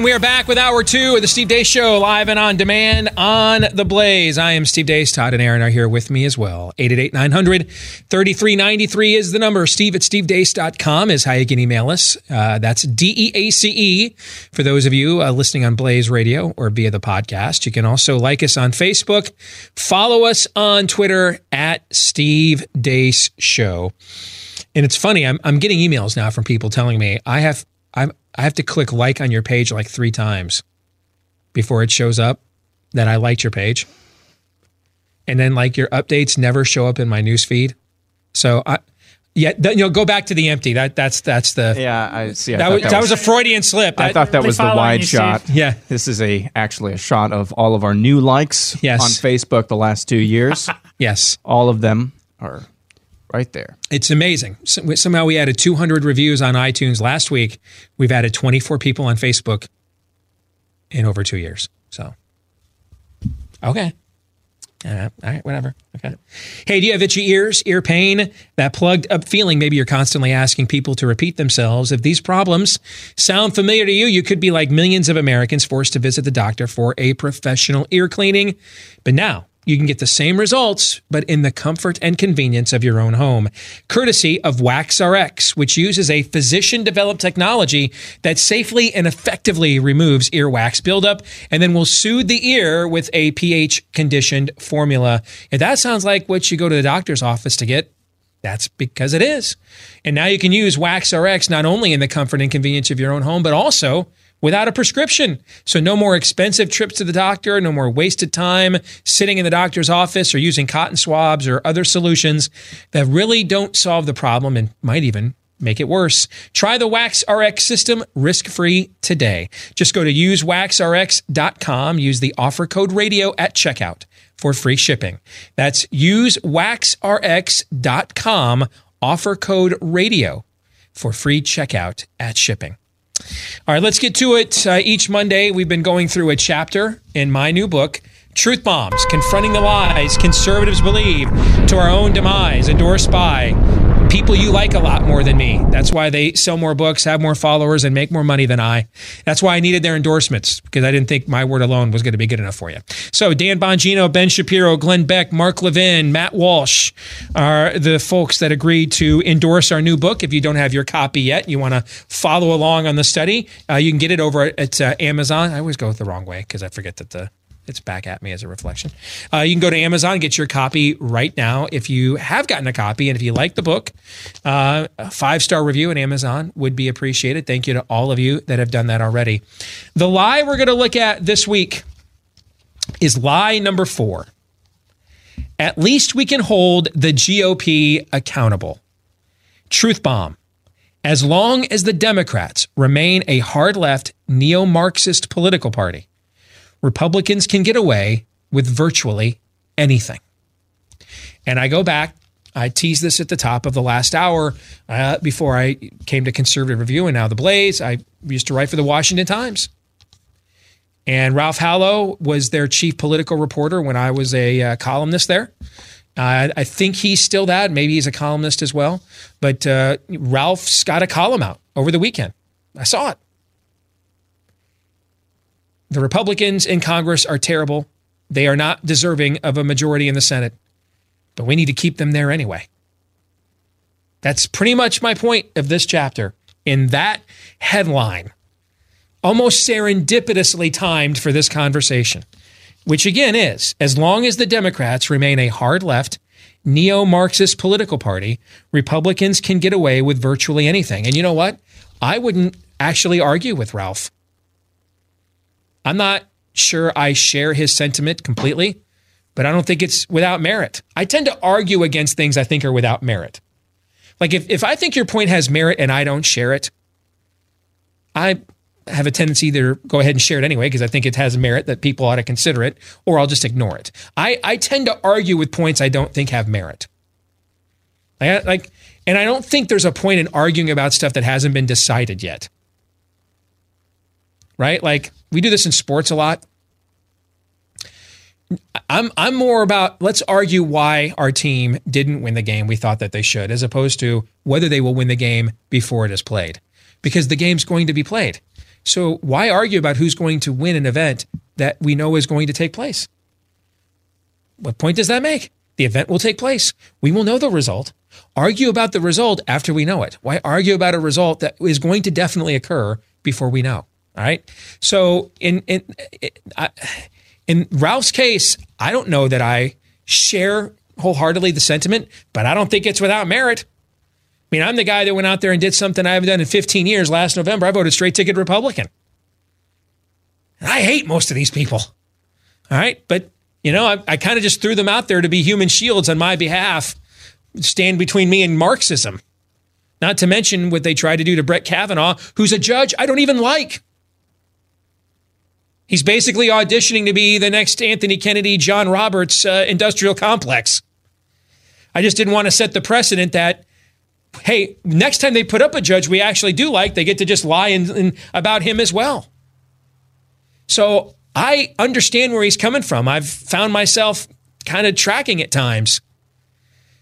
And we are back with hour two of the Steve Deace Show, live and on demand on The Blaze. I am Steve Deace. Todd and Aaron are here with me as well. 888 900 3393 is the number. Steve at stevedeace.com is how you can email us. Uh, that's D E A C E for those of you uh, listening on Blaze Radio or via the podcast. You can also like us on Facebook, follow us on Twitter at Steve Deace Show. And it's funny, I'm, I'm getting emails now from people telling me I have I'm, I have to click like on your page like three times before it shows up that I liked your page. And then like your updates never show up in my news feed. So I yeah, th- you know, go back to the empty. That that's that's the yeah. I see. I that, thought was, that was a Freudian slip. I thought that was the wide shot. Yeah, this is a actually a shot of all of our new likes Yes. on Facebook the last two years. yes, all of them are right there. It's amazing. Somehow we added 200 reviews on iTunes last week. We've added 24 people on Facebook in over two years. So, okay. Uh, all right, whatever. Okay. Hey, do you have itchy ears, ear pain, that plugged up feeling? Maybe you're constantly asking people to repeat themselves. If these problems sound familiar to you, you could be like millions of Americans forced to visit the doctor for a professional ear cleaning. But now, you can get the same results, but in the comfort and convenience of your own home, courtesy of WaxRx, which uses a physician developed technology that safely and effectively removes earwax buildup and then will soothe the ear with a pH conditioned formula. If that sounds like what you go to the doctor's office to get, that's because it is. And now you can use WaxRx not only in the comfort and convenience of your own home, but also without a prescription. So no more expensive trips to the doctor, no more wasted time sitting in the doctor's office or using cotton swabs or other solutions that really don't solve the problem and might even make it worse. Try the Wax RX system risk-free today. Just go to usewaxrx.com, use the offer code radio at checkout for free shipping. That's usewaxrx.com, offer code radio for free checkout at shipping. All right, let's get to it. Uh, each Monday, we've been going through a chapter in my new book, Truth Bombs Confronting the Lies Conservatives Believe to Our Own Demise, endorsed by people you like a lot more than me. That's why they sell more books, have more followers, and make more money than I. That's why I needed their endorsements because I didn't think my word alone was going to be good enough for you. So, Dan Bongino, Ben Shapiro, Glenn Beck, Mark Levin, Matt Walsh are the folks that agreed to endorse our new book. If you don't have your copy yet, you want to follow along on the study, uh, you can get it over at uh, Amazon. I always go the wrong way because I forget that the it's back at me as a reflection. Uh, you can go to Amazon get your copy right now. If you have gotten a copy and if you like the book, uh, a five star review at Amazon would be appreciated. Thank you to all of you that have done that already. The lie we're going to look at this week is lie number four. At least we can hold the GOP accountable. Truth bomb. As long as the Democrats remain a hard left, neo Marxist political party, Republicans can get away with virtually anything. And I go back, I teased this at the top of the last hour uh, before I came to Conservative Review and now The Blaze. I used to write for the Washington Times. And Ralph Hallow was their chief political reporter when I was a uh, columnist there. Uh, I think he's still that. Maybe he's a columnist as well. But uh, Ralph's got a column out over the weekend. I saw it. The Republicans in Congress are terrible. They are not deserving of a majority in the Senate, but we need to keep them there anyway. That's pretty much my point of this chapter. In that headline, almost serendipitously timed for this conversation, which again is as long as the Democrats remain a hard left, neo Marxist political party, Republicans can get away with virtually anything. And you know what? I wouldn't actually argue with Ralph. I'm not sure I share his sentiment completely, but I don't think it's without merit. I tend to argue against things I think are without merit. Like if, if I think your point has merit and I don't share it, I have a tendency to go ahead and share it anyway because I think it has merit that people ought to consider it, or I'll just ignore it. I, I tend to argue with points I don't think have merit. Like, like, and I don't think there's a point in arguing about stuff that hasn't been decided yet. Right? Like we do this in sports a lot. I'm I'm more about let's argue why our team didn't win the game we thought that they should, as opposed to whether they will win the game before it is played. Because the game's going to be played. So why argue about who's going to win an event that we know is going to take place? What point does that make? The event will take place. We will know the result. Argue about the result after we know it. Why argue about a result that is going to definitely occur before we know? All right. So in in in Ralph's case, I don't know that I share wholeheartedly the sentiment, but I don't think it's without merit. I mean, I'm the guy that went out there and did something I haven't done in 15 years. Last November, I voted straight ticket Republican. And I hate most of these people. All right. But, you know, I, I kind of just threw them out there to be human shields on my behalf, stand between me and Marxism. Not to mention what they tried to do to Brett Kavanaugh, who's a judge I don't even like. He's basically auditioning to be the next Anthony Kennedy, John Roberts uh, industrial complex. I just didn't want to set the precedent that hey, next time they put up a judge we actually do like, they get to just lie in, in, about him as well. So I understand where he's coming from. I've found myself kind of tracking at times.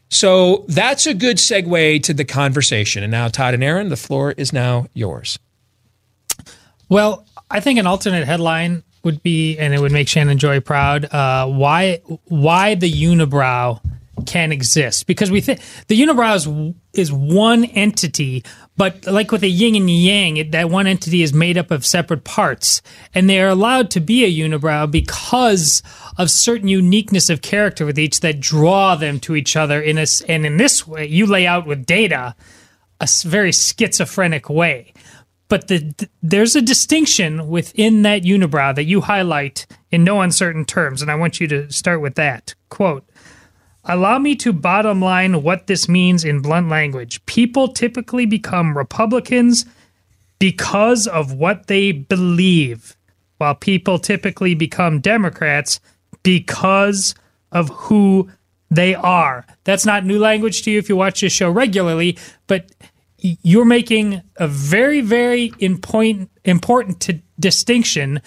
So that's a good segue to the conversation. And now, Todd and Aaron, the floor is now yours. Well, I think an alternate headline would be, and it would make Shannon Joy proud. Uh, why, why the unibrow can exist because we think the unibrow is, is one entity, but like with a yin and yang, it, that one entity is made up of separate parts, and they are allowed to be a unibrow because of certain uniqueness of character with each that draw them to each other. In a, and in this way, you lay out with data a very schizophrenic way. But the, there's a distinction within that unibrow that you highlight in no uncertain terms, and I want you to start with that quote. Allow me to bottom line what this means in blunt language. People typically become Republicans because of what they believe, while people typically become Democrats because of who they are. That's not new language to you if you watch this show regularly, but you're making a very, very important, important to distinction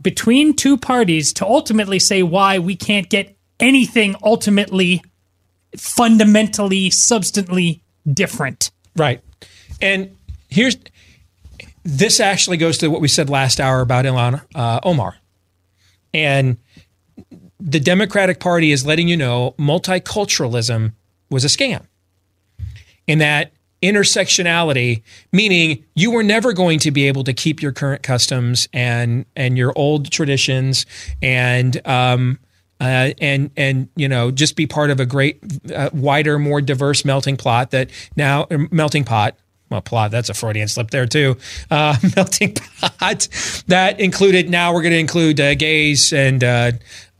between two parties to ultimately say why we can't get anything ultimately fundamentally substantially different. Right. And here's this actually goes to what we said last hour about Ilhan uh, Omar. And the Democratic Party is letting you know multiculturalism was a scam. In that intersectionality meaning you were never going to be able to keep your current customs and and your old traditions and um, uh, and and you know just be part of a great uh, wider more diverse melting plot that now uh, melting pot well plot that's a freudian slip there too uh, melting pot that included now we're going to include uh, gays and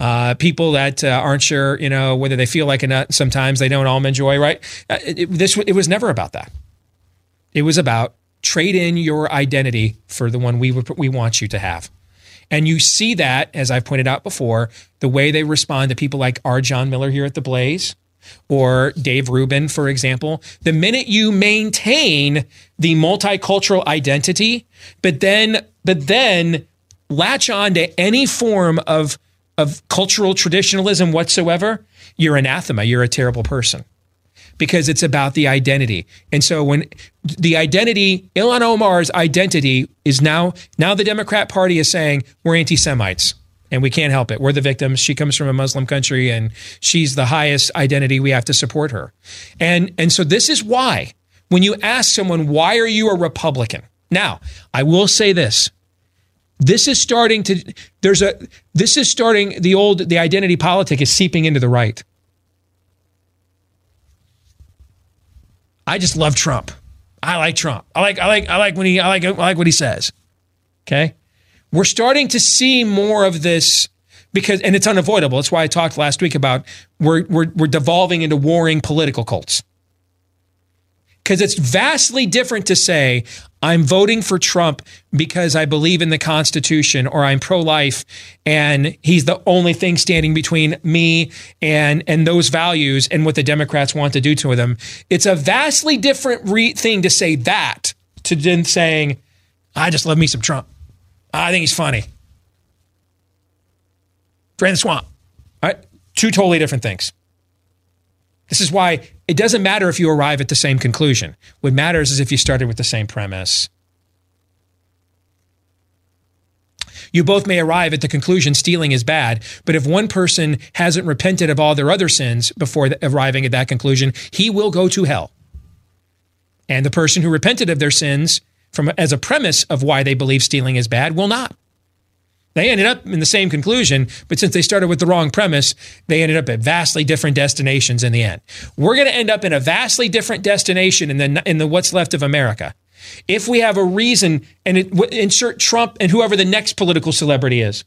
uh, people that aren't sure you know whether they feel like a nut sometimes they don't all enjoy right? It, it, this it was never about that. It was about trade in your identity for the one we we want you to have. And you see that, as I've pointed out before, the way they respond to people like our John Miller here at the Blaze or Dave Rubin, for example. The minute you maintain the multicultural identity, but then but then latch on to any form of of cultural traditionalism whatsoever, you're anathema. You're a terrible person because it's about the identity. And so when the identity, Ilhan Omar's identity is now, now the Democrat Party is saying we're anti Semites and we can't help it. We're the victims. She comes from a Muslim country and she's the highest identity. We have to support her. And, and so this is why when you ask someone, why are you a Republican? Now, I will say this. This is starting to, there's a, this is starting, the old, the identity politic is seeping into the right. I just love Trump. I like Trump. I like I like I like when he I like I like what he says. Okay? We're starting to see more of this because and it's unavoidable. That's why I talked last week about we're we're we're devolving into warring political cults because it's vastly different to say, I'm voting for Trump because I believe in the Constitution or I'm pro life and he's the only thing standing between me and, and those values and what the Democrats want to do to them. It's a vastly different re- thing to say that to then saying, I just love me some Trump. I think he's funny. Drain the swamp. All right? Two totally different things. This is why it doesn't matter if you arrive at the same conclusion. What matters is if you started with the same premise. You both may arrive at the conclusion stealing is bad, but if one person hasn't repented of all their other sins before arriving at that conclusion, he will go to hell. And the person who repented of their sins from as a premise of why they believe stealing is bad will not. They ended up in the same conclusion, but since they started with the wrong premise, they ended up at vastly different destinations in the end. We're going to end up in a vastly different destination in the in the what's left of America. If we have a reason and it, insert Trump and whoever the next political celebrity is.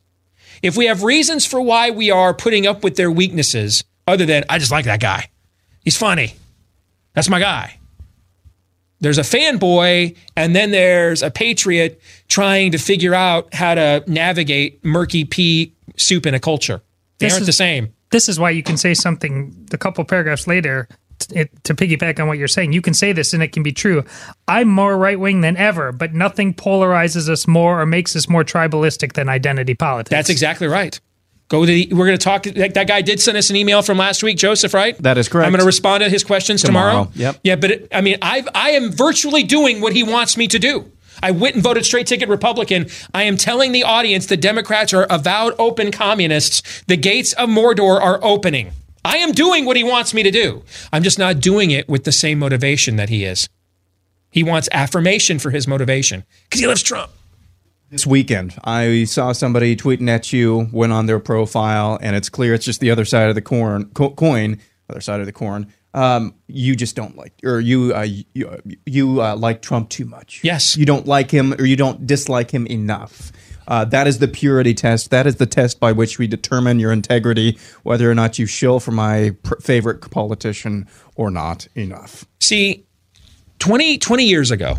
If we have reasons for why we are putting up with their weaknesses other than I just like that guy. He's funny. That's my guy there's a fanboy and then there's a patriot trying to figure out how to navigate murky pea soup in a culture. They this aren't is, the same. This is why you can say something a couple paragraphs later to, to piggyback on what you're saying. You can say this and it can be true. I'm more right wing than ever, but nothing polarizes us more or makes us more tribalistic than identity politics. That's exactly right. Go to the, we're going to talk. That guy did send us an email from last week, Joseph, right? That is correct. I'm going to respond to his questions tomorrow. tomorrow. Yep. Yeah, but it, I mean, I I am virtually doing what he wants me to do. I went and voted straight ticket Republican. I am telling the audience the Democrats are avowed open communists. The gates of Mordor are opening. I am doing what he wants me to do. I'm just not doing it with the same motivation that he is. He wants affirmation for his motivation because he loves Trump. This weekend, I saw somebody tweeting at you, went on their profile, and it's clear it's just the other side of the corn, co- coin, other side of the corn. Um, you just don't like, or you uh, you, you uh, like Trump too much. Yes, you don't like him, or you don't dislike him enough. Uh, that is the purity test. That is the test by which we determine your integrity, whether or not you shill for my pr- favorite politician or not enough. See, 20, 20 years ago,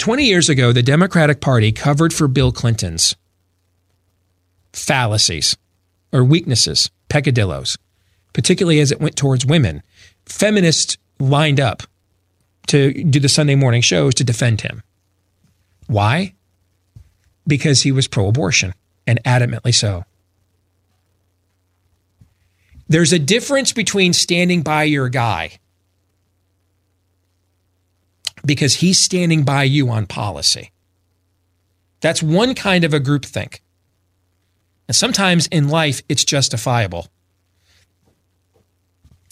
20 years ago, the Democratic Party covered for Bill Clinton's fallacies or weaknesses, peccadillos, particularly as it went towards women. Feminists lined up to do the Sunday morning shows to defend him. Why? Because he was pro abortion and adamantly so. There's a difference between standing by your guy because he's standing by you on policy. That's one kind of a groupthink. And sometimes in life, it's justifiable.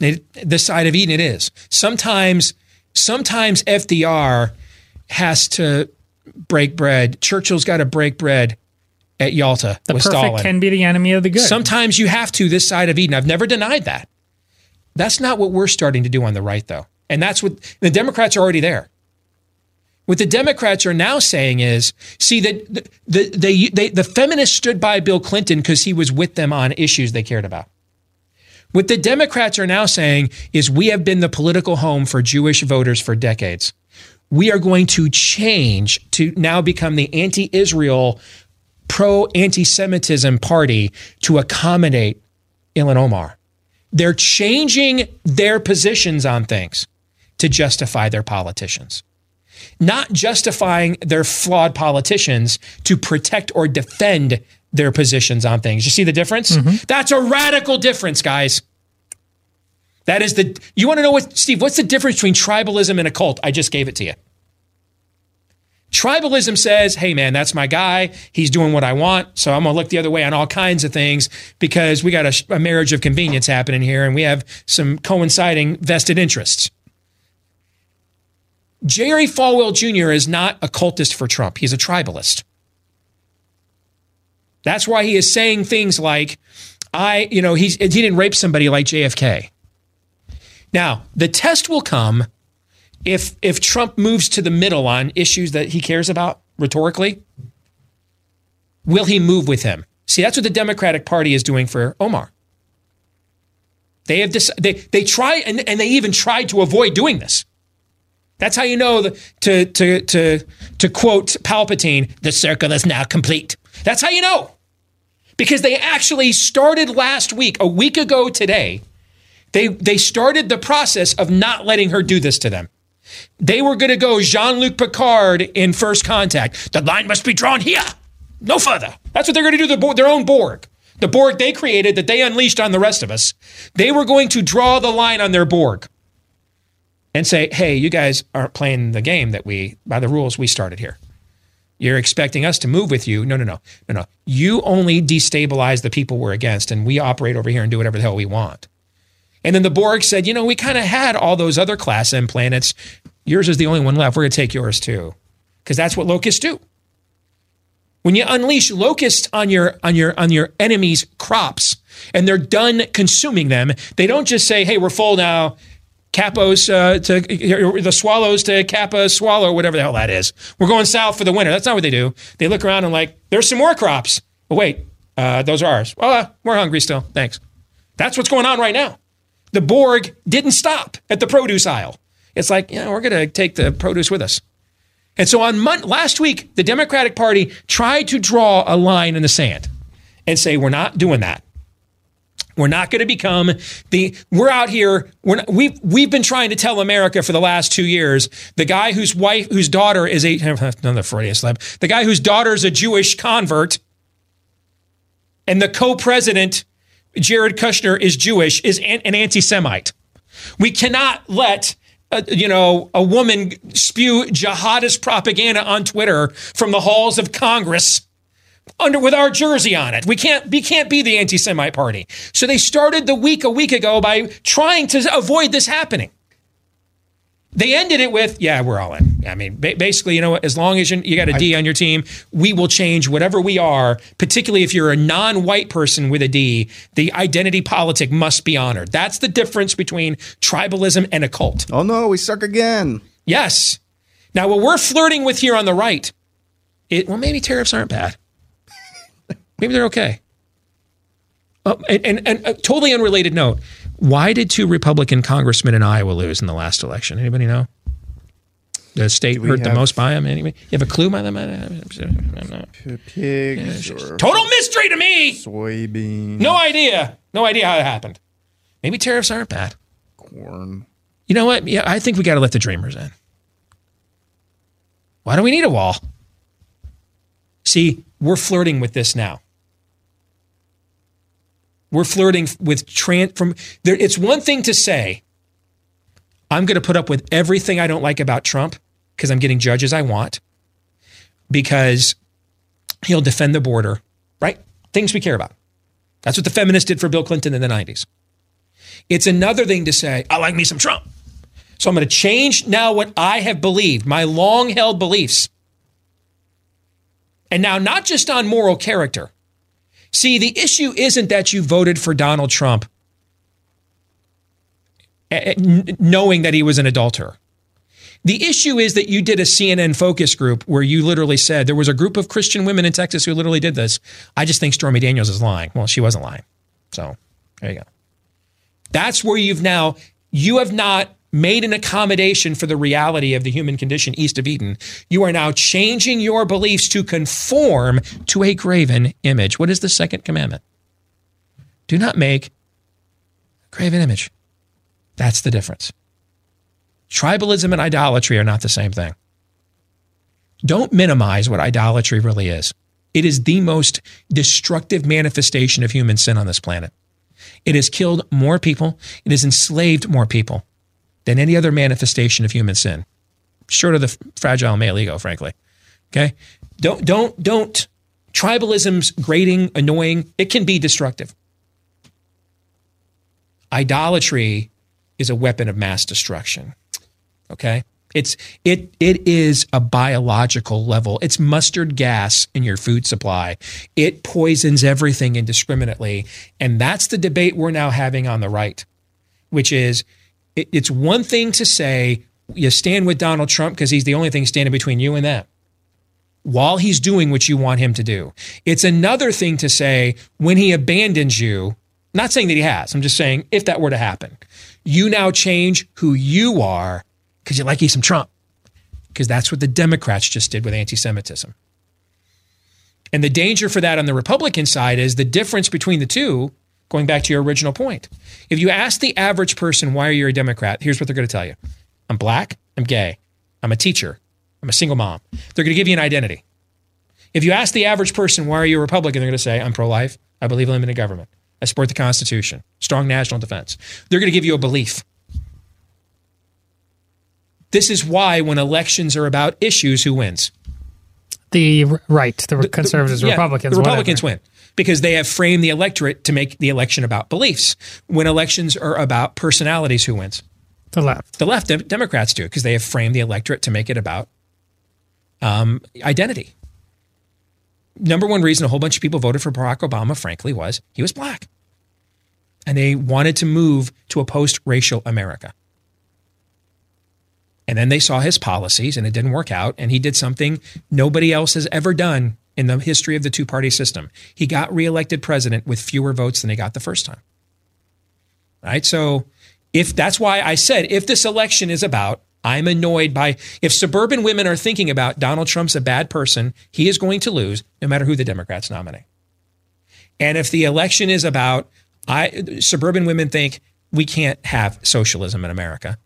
It, this side of Eden, it is. Sometimes, sometimes FDR has to break bread. Churchill's got to break bread at Yalta the with perfect Stalin. can be the enemy of the good. Sometimes you have to this side of Eden. I've never denied that. That's not what we're starting to do on the right, though. And that's what the Democrats are already there. What the Democrats are now saying is, see that the, the, they, they, the feminists stood by Bill Clinton because he was with them on issues they cared about. What the Democrats are now saying is we have been the political home for Jewish voters for decades. We are going to change to now become the anti-Israel, pro-anti-Semitism party to accommodate Ilhan Omar. They're changing their positions on things to justify their politicians not justifying their flawed politicians to protect or defend their positions on things. You see the difference? Mm-hmm. That's a radical difference, guys. That is the, you want to know what, Steve, what's the difference between tribalism and a cult? I just gave it to you. Tribalism says, hey man, that's my guy. He's doing what I want. So I'm going to look the other way on all kinds of things because we got a, a marriage of convenience happening here and we have some coinciding vested interests. Jerry Falwell Jr. is not a cultist for Trump. He's a tribalist. That's why he is saying things like, I, you know, he's, he didn't rape somebody like JFK. Now, the test will come if if Trump moves to the middle on issues that he cares about rhetorically. Will he move with him? See, that's what the Democratic Party is doing for Omar. They have they they try and, and they even tried to avoid doing this. That's how you know the, to to to to quote Palpatine, the circle is now complete. That's how you know. Because they actually started last week, a week ago today, they they started the process of not letting her do this to them. They were going to go Jean-Luc Picard in First Contact. The line must be drawn here, no further. That's what they're going to do. Their, their own Borg, the Borg they created that they unleashed on the rest of us. They were going to draw the line on their Borg and say, hey, you guys aren't playing the game that we, by the rules we started here. You're expecting us to move with you. No, no, no, no, no. You only destabilize the people we're against, and we operate over here and do whatever the hell we want. And then the Borg said, you know, we kind of had all those other class M planets. Yours is the only one left. We're going to take yours too, because that's what locusts do. When you unleash locusts on your on your on your enemy's crops, and they're done consuming them, they don't just say, "Hey, we're full now." Capos uh, to the swallows to Kappa swallow, whatever the hell that is. We're going south for the winter. That's not what they do. They look around and like, there's some more crops. But wait, uh, those are ours. Well, uh, we're hungry still. Thanks. That's what's going on right now. The Borg didn't stop at the produce aisle. It's like, know, we're going to take the produce with us. And so on Mon- last week, the Democratic Party tried to draw a line in the sand and say, we're not doing that. We're not going to become the. We're out here. We're not, we've we've been trying to tell America for the last two years. The guy whose wife, whose daughter is a another Freudian slip. The guy whose daughter is a Jewish convert, and the co-president, Jared Kushner, is Jewish, is an, an anti-Semite. We cannot let uh, you know, a woman spew jihadist propaganda on Twitter from the halls of Congress under with our jersey on it. We can't we can't be the anti-Semite party. So they started the week a week ago by trying to avoid this happening. They ended it with, "Yeah, we're all in." I mean, basically, you know, as long as you, you got a D on your team, we will change whatever we are. Particularly if you're a non-white person with a D, the identity politic must be honored. That's the difference between tribalism and a cult. Oh no, we suck again. Yes. Now, what we're flirting with here on the right, it well, maybe tariffs aren't bad. Maybe they're okay. Uh, and, and, and a totally unrelated note: Why did two Republican congressmen in Iowa lose in the last election? Anybody know? The state hurt the most by them. Anyway, you have a clue by them? Pigs. Yeah, total mystery to me. Soybean. No idea. No idea how it happened. Maybe tariffs aren't bad. Corn. You know what? Yeah, I think we got to let the dreamers in. Why do we need a wall? See, we're flirting with this now. We're flirting with trans from there. It's one thing to say, I'm going to put up with everything I don't like about Trump because I'm getting judges I want, because he'll defend the border, right? Things we care about. That's what the feminists did for Bill Clinton in the 90s. It's another thing to say, I like me some Trump. So I'm going to change now what I have believed, my long held beliefs. And now, not just on moral character, See, the issue isn't that you voted for Donald Trump eh, eh, knowing that he was an adulterer. The issue is that you did a CNN focus group where you literally said there was a group of Christian women in Texas who literally did this. I just think Stormy Daniels is lying. Well, she wasn't lying. So there you go. That's where you've now, you have not made an accommodation for the reality of the human condition east of Eden, you are now changing your beliefs to conform to a graven image. What is the second commandment? Do not make a graven image. That's the difference. Tribalism and idolatry are not the same thing. Don't minimize what idolatry really is. It is the most destructive manifestation of human sin on this planet. It has killed more people, it has enslaved more people than any other manifestation of human sin, short of the fragile male ego, frankly. Okay? Don't, don't, don't. Tribalism's grating, annoying, it can be destructive. Idolatry is a weapon of mass destruction. Okay? It's it it is a biological level. It's mustard gas in your food supply. It poisons everything indiscriminately. And that's the debate we're now having on the right, which is it's one thing to say you stand with Donald Trump because he's the only thing standing between you and them while he's doing what you want him to do. It's another thing to say when he abandons you, not saying that he has, I'm just saying if that were to happen, you now change who you are because you like you some Trump. Because that's what the Democrats just did with anti Semitism. And the danger for that on the Republican side is the difference between the two going back to your original point. If you ask the average person, why are you a Democrat? Here's what they're going to tell you I'm black, I'm gay, I'm a teacher, I'm a single mom. They're going to give you an identity. If you ask the average person, why are you a Republican? They're going to say, I'm pro life, I believe in limited government, I support the Constitution, strong national defense. They're going to give you a belief. This is why, when elections are about issues, who wins? The right, the, conservatives, Yeah, Republicans, The Republicans whatever. win because they have framed the electorate to make the election about beliefs. When elections are about personalities, who wins? The left. The left. Dem- Democrats do because they have framed the electorate to make it about um, identity. Number one reason a whole bunch of people voted for Barack Obama, frankly, was he was black. And they wanted to move to a post racial America. And then they saw his policies and it didn't work out. And he did something nobody else has ever done in the history of the two party system. He got reelected president with fewer votes than he got the first time. Right? So if that's why I said if this election is about I'm annoyed by if suburban women are thinking about Donald Trump's a bad person, he is going to lose no matter who the Democrats nominate. And if the election is about I suburban women think we can't have socialism in America,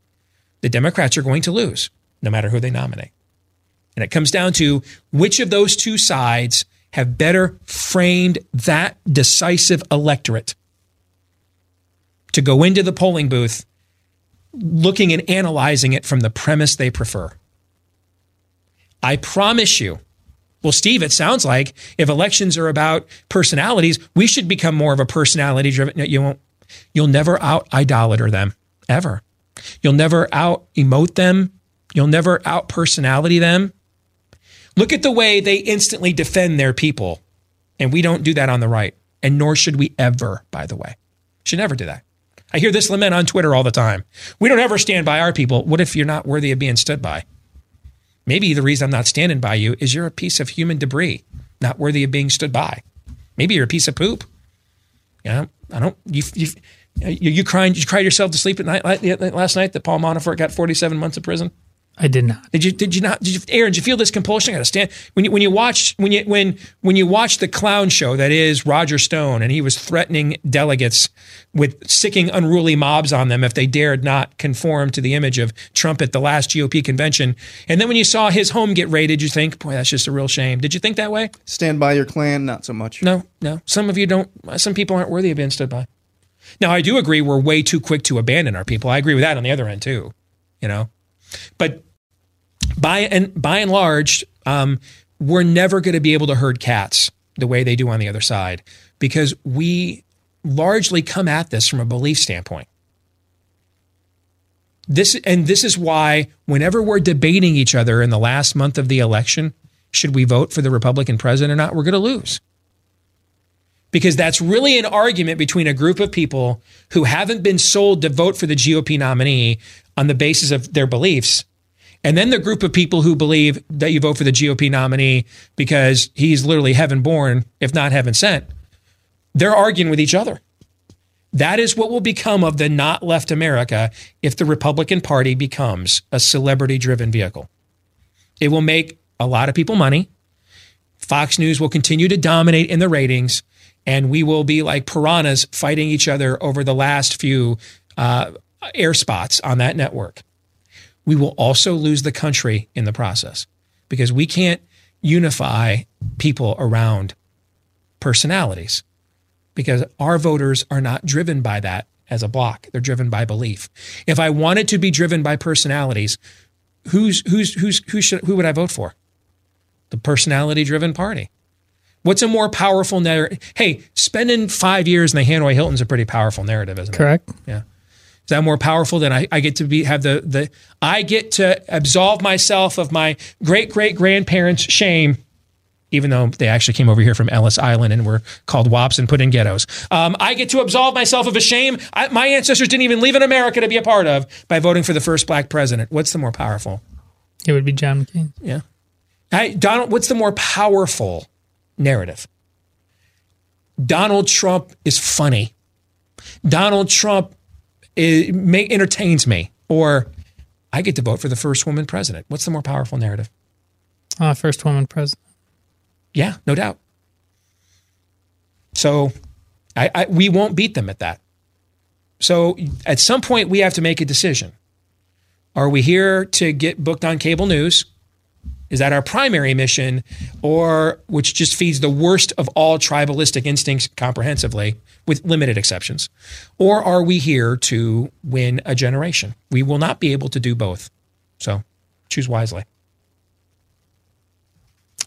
the Democrats are going to lose no matter who they nominate. And it comes down to which of those two sides have better framed that decisive electorate to go into the polling booth looking and analyzing it from the premise they prefer. I promise you. Well, Steve, it sounds like if elections are about personalities, we should become more of a personality driven. No, you won't. You'll never out idolater them ever. You'll never out emote them. You'll never out personality them. Look at the way they instantly defend their people. And we don't do that on the right. And nor should we ever, by the way. Should never do that. I hear this lament on Twitter all the time. We don't ever stand by our people. What if you're not worthy of being stood by? Maybe the reason I'm not standing by you is you're a piece of human debris, not worthy of being stood by. Maybe you're a piece of poop. Yeah, I don't. You you you, you crying? You cried yourself to sleep at night last night that Paul Manafort got 47 months in prison. I did not. Did you? Did you not? Did you, Aaron? Did you feel this compulsion? I got to stand when you when you watch when you when when you watch the clown show that is Roger Stone, and he was threatening delegates with sicking unruly mobs on them if they dared not conform to the image of Trump at the last GOP convention. And then when you saw his home get raided, you think, boy, that's just a real shame. Did you think that way? Stand by your clan, not so much. No, no. Some of you don't. Some people aren't worthy of being stood by. Now, I do agree we're way too quick to abandon our people. I agree with that on the other end too. You know, but by and by and large, um, we're never going to be able to herd cats the way they do on the other side because we largely come at this from a belief standpoint. This and this is why whenever we're debating each other in the last month of the election, should we vote for the Republican president or not, we're going to lose. Because that's really an argument between a group of people who haven't been sold to vote for the GOP nominee on the basis of their beliefs and then the group of people who believe that you vote for the GOP nominee because he's literally heaven born, if not heaven sent, they're arguing with each other. That is what will become of the not left America if the Republican Party becomes a celebrity driven vehicle. It will make a lot of people money. Fox News will continue to dominate in the ratings, and we will be like piranhas fighting each other over the last few uh, air spots on that network we will also lose the country in the process because we can't unify people around personalities because our voters are not driven by that as a block. They're driven by belief. If I wanted to be driven by personalities, who's who's who's who should who would I vote for? The personality driven party. What's a more powerful narrative? Hey, spending five years in the Hanoi Hilton's a pretty powerful narrative, isn't Correct. it? Correct. Yeah. Is that more powerful than I, I get to be have the the I get to absolve myself of my great great grandparents' shame, even though they actually came over here from Ellis Island and were called wops and put in ghettos. Um, I get to absolve myself of a shame I, my ancestors didn't even leave in America to be a part of by voting for the first black president. What's the more powerful? It would be John McCain. Yeah. Hey, Donald, what's the more powerful narrative? Donald Trump is funny. Donald Trump it may, entertains me, or I get to vote for the first woman president. What's the more powerful narrative? Uh, first woman president. Yeah, no doubt. So I, I, we won't beat them at that. So at some point, we have to make a decision. Are we here to get booked on cable news? Is that our primary mission, or which just feeds the worst of all tribalistic instincts comprehensively, with limited exceptions? Or are we here to win a generation? We will not be able to do both. So choose wisely.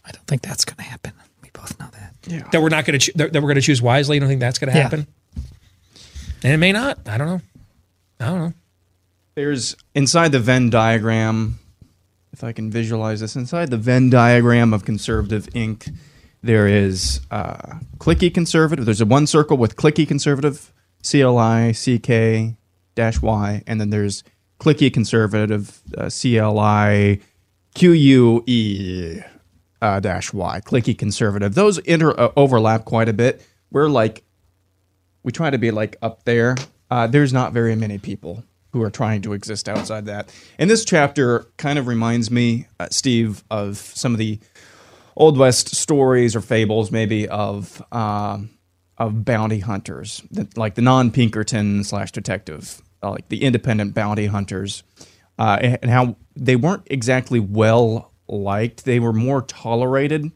I don't think that's going to happen. We both know that. Yeah. That we're not going to that, that we're going to choose wisely. You don't think that's going to happen. Yeah. happen? And it may not. I don't know. I don't know. There's inside the Venn diagram, if I can visualize this, inside the Venn diagram of Conservative Inc., there is uh, clicky conservative. There's a one circle with clicky conservative, C L I C K dash Y, and then there's clicky conservative, uh, C L I Q U E uh, dash Y, clicky conservative. Those inter uh, overlap quite a bit. We're like we try to be like up there. Uh, there's not very many people who are trying to exist outside that. And this chapter kind of reminds me, uh, Steve, of some of the old west stories or fables, maybe of um, of bounty hunters, like the non Pinkerton slash detective, uh, like the independent bounty hunters, uh, and how they weren't exactly well liked. They were more tolerated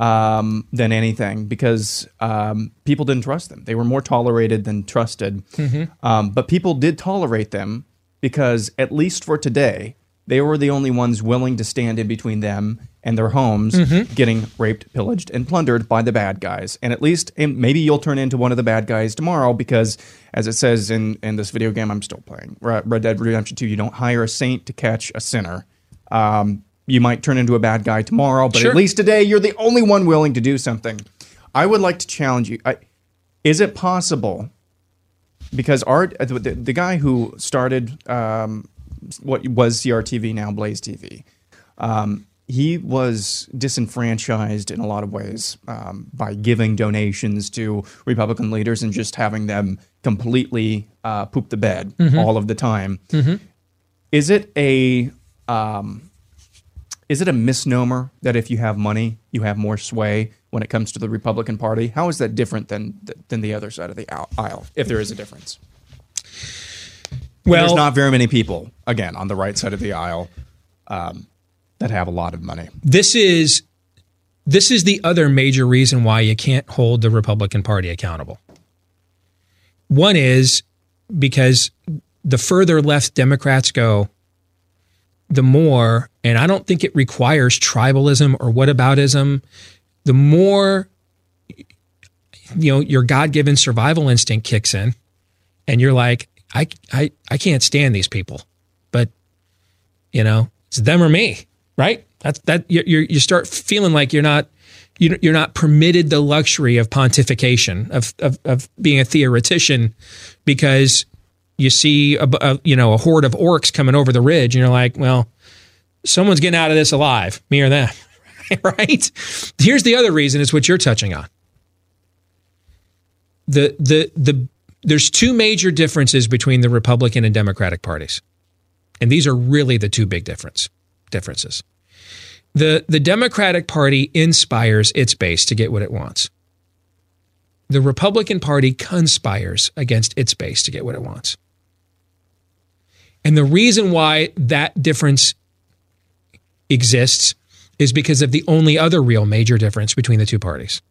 um, than anything because um, people didn't trust them. They were more tolerated than trusted. Mhm. Um, but people did tolerate them because, at least for today, they were the only ones willing to stand in between them and their homes Mhm. getting raped, pillaged, and plundered by the bad guys. And at least, and maybe you'll turn into one of the bad guys tomorrow because, as it says in, in this video game I'm still playing, Red Dead Redemption 2, you don't hire a saint to catch a sinner. Um, you might turn into a bad guy tomorrow, but Sure. at least today you're the only one willing to do something. I would like to challenge you. I, is it possible? Because our uh, the, the guy who started um, what was CRTV now Blaze TV, um, he was disenfranchised in a lot of ways um, by giving donations to Republican leaders and just having them completely uh, poop the bed Mhm. all of the time. Mhm. Is it a um, is it a misnomer that if you have money, you have more sway when it comes to the Republican Party? How is that different than than the other side of the aisle- if there is a difference? Well- there's not very many people again on the right side of the aisle um, that have a lot of money. This is this is the other major reason why you can't hold the Republican Party accountable. One is because the further left Democrats go, the more, and I don't think it requires tribalism or whataboutism, the more you know your God-given survival instinct kicks in and you're like, I I I can't stand these people. But you know, it's them or me, right? That's that you you start feeling like you're not you you're not permitted the luxury of pontification of of, of being a theoretician because you see a, a you know a horde of orcs coming over the ridge and you're like, well, someone's getting out of this alive, me or them, right? Here's the other reason: it's what you're touching on. The the the there's two major differences between the Republican and Democratic parties. And these are really the two big difference differences. The the Democratic Party inspires its base to get what it wants. The Republican Party conspires against its base to get what it wants. And the reason why that difference exists is because of the only other real major difference between the two parties.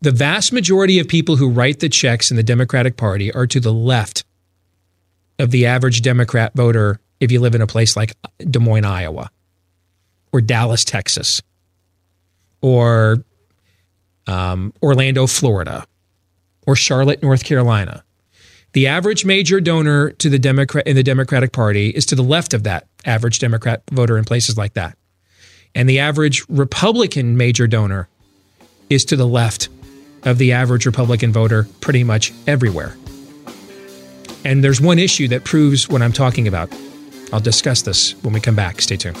The vast majority of people who write the checks in the Democratic Party are to the left of the average Democrat voter if you live in a place like Des Moines, Iowa, or Dallas, Texas, or um, Orlando, Florida, or Charlotte, North Carolina. The average major donor to the Democrat in the Democratic Party is to the left of that average Democrat voter in places like that. And the average Republican major donor is to the left of the average Republican voter pretty much everywhere. And there's one issue that proves what I'm talking about. I'll discuss this when we come back. Stay tuned.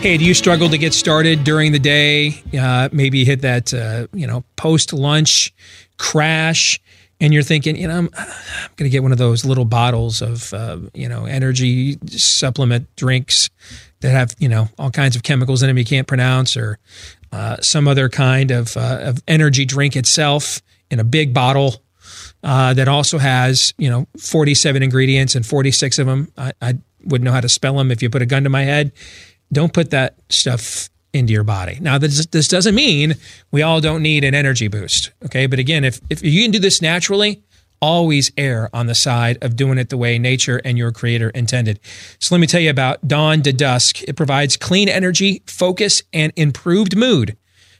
Hey, do you struggle to get started during the day? Uh, maybe hit that, uh, you know, post lunch crash, and you're thinking, you know, I'm, I'm going to get one of those little bottles of, uh, you know, energy supplement drinks that have, you know, all kinds of chemicals in them you can't pronounce, or uh, some other kind of, uh, of energy drink itself in a big bottle uh, that also has, you know, 47 ingredients and 46 of them. I, I wouldn't know how to spell them if you put a gun to my head don't put that stuff into your body. Now, this, this doesn't mean we all don't need an energy boost. Okay. But again, if, if you can do this naturally, always err on the side of doing it the way nature and your creator intended. So let me tell you about Dawn to Dusk. It provides clean energy, focus, and improved mood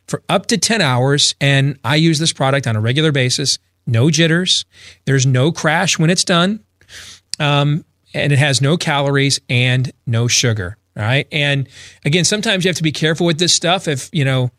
for up to 10 hours. And I use this product on a regular basis. No jitters. There's no crash when it's done. Um, and it has no calories and no sugar. All right. And again, sometimes you have to be careful with this stuff. If, you know,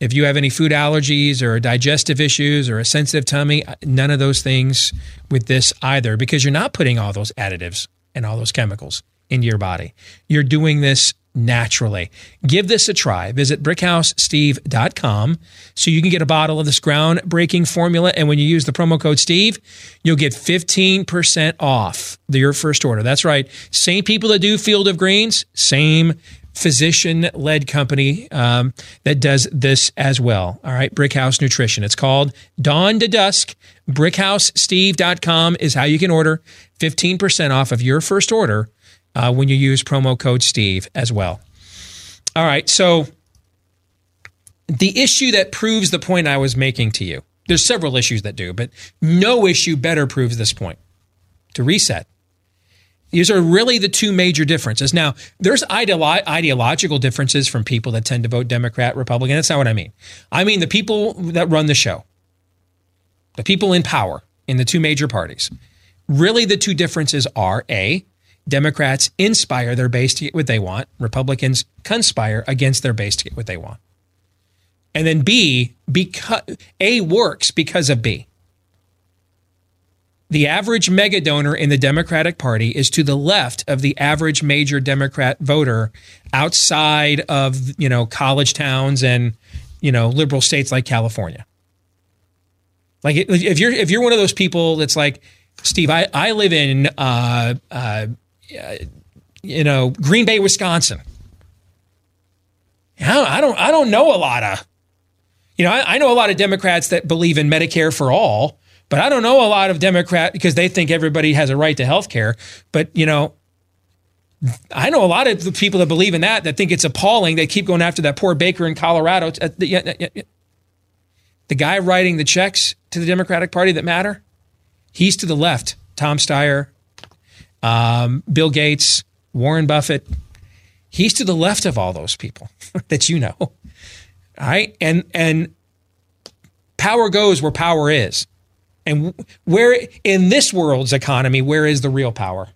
if you have any food allergies or digestive issues or a sensitive tummy, uh, none of those things with this either, because you're not putting all those additives and all those chemicals into your body. You're doing this naturally. Give this a try. Visit brickhousesteve.com so you can get a bottle of this groundbreaking formula. And when you use the promo code Steve, you'll get 15% off your first order. That's right. Same people that do Field of Greens, same physician led company um, that does this as well. All right, Brickhouse Nutrition. It's called Dawn to Dusk. BrickHouseSteve.com is how you can order 15% off of your first order uh, when you use promo code Steve as well. All right, so the issue that proves the point I was making to you, there's several issues that do, but no issue better proves this point. To reset, these are really the two major differences. Now, there's ideolo- ideological differences from people that tend to vote Democrat, Republican. That's not what I mean. I mean the people that run the show, the people in power in the two major parties. Really, the two differences are A, Democrats inspire their base to get what they want, Republicans conspire against their base to get what they want. And then B, because A works because of B. The average mega donor in the Democratic Party is to the left of the average major Democrat voter outside of, you know, college towns and, you know, liberal states like California. Like if you're if you're one of those people that's like, Steve, I, I live in uh, uh, you know, Green Bay, Wisconsin. I don't I don't know a lot of you know, I, I know a lot of Democrats that believe in Medicare for all but I don't know a lot of Democrat because they think everybody has a right to health care. But, you know, I know a lot of the people that believe in that that think it's appalling. They keep going after that poor baker in Colorado. Uh, the guy writing the checks to the Democratic Party that matter, he's to the left. Tom Steyer, um, Bill Gates, Warren Buffett. He's to the left of all those people that you know. All right. And, and power goes where power is. And where in this world's economy, where is the real power?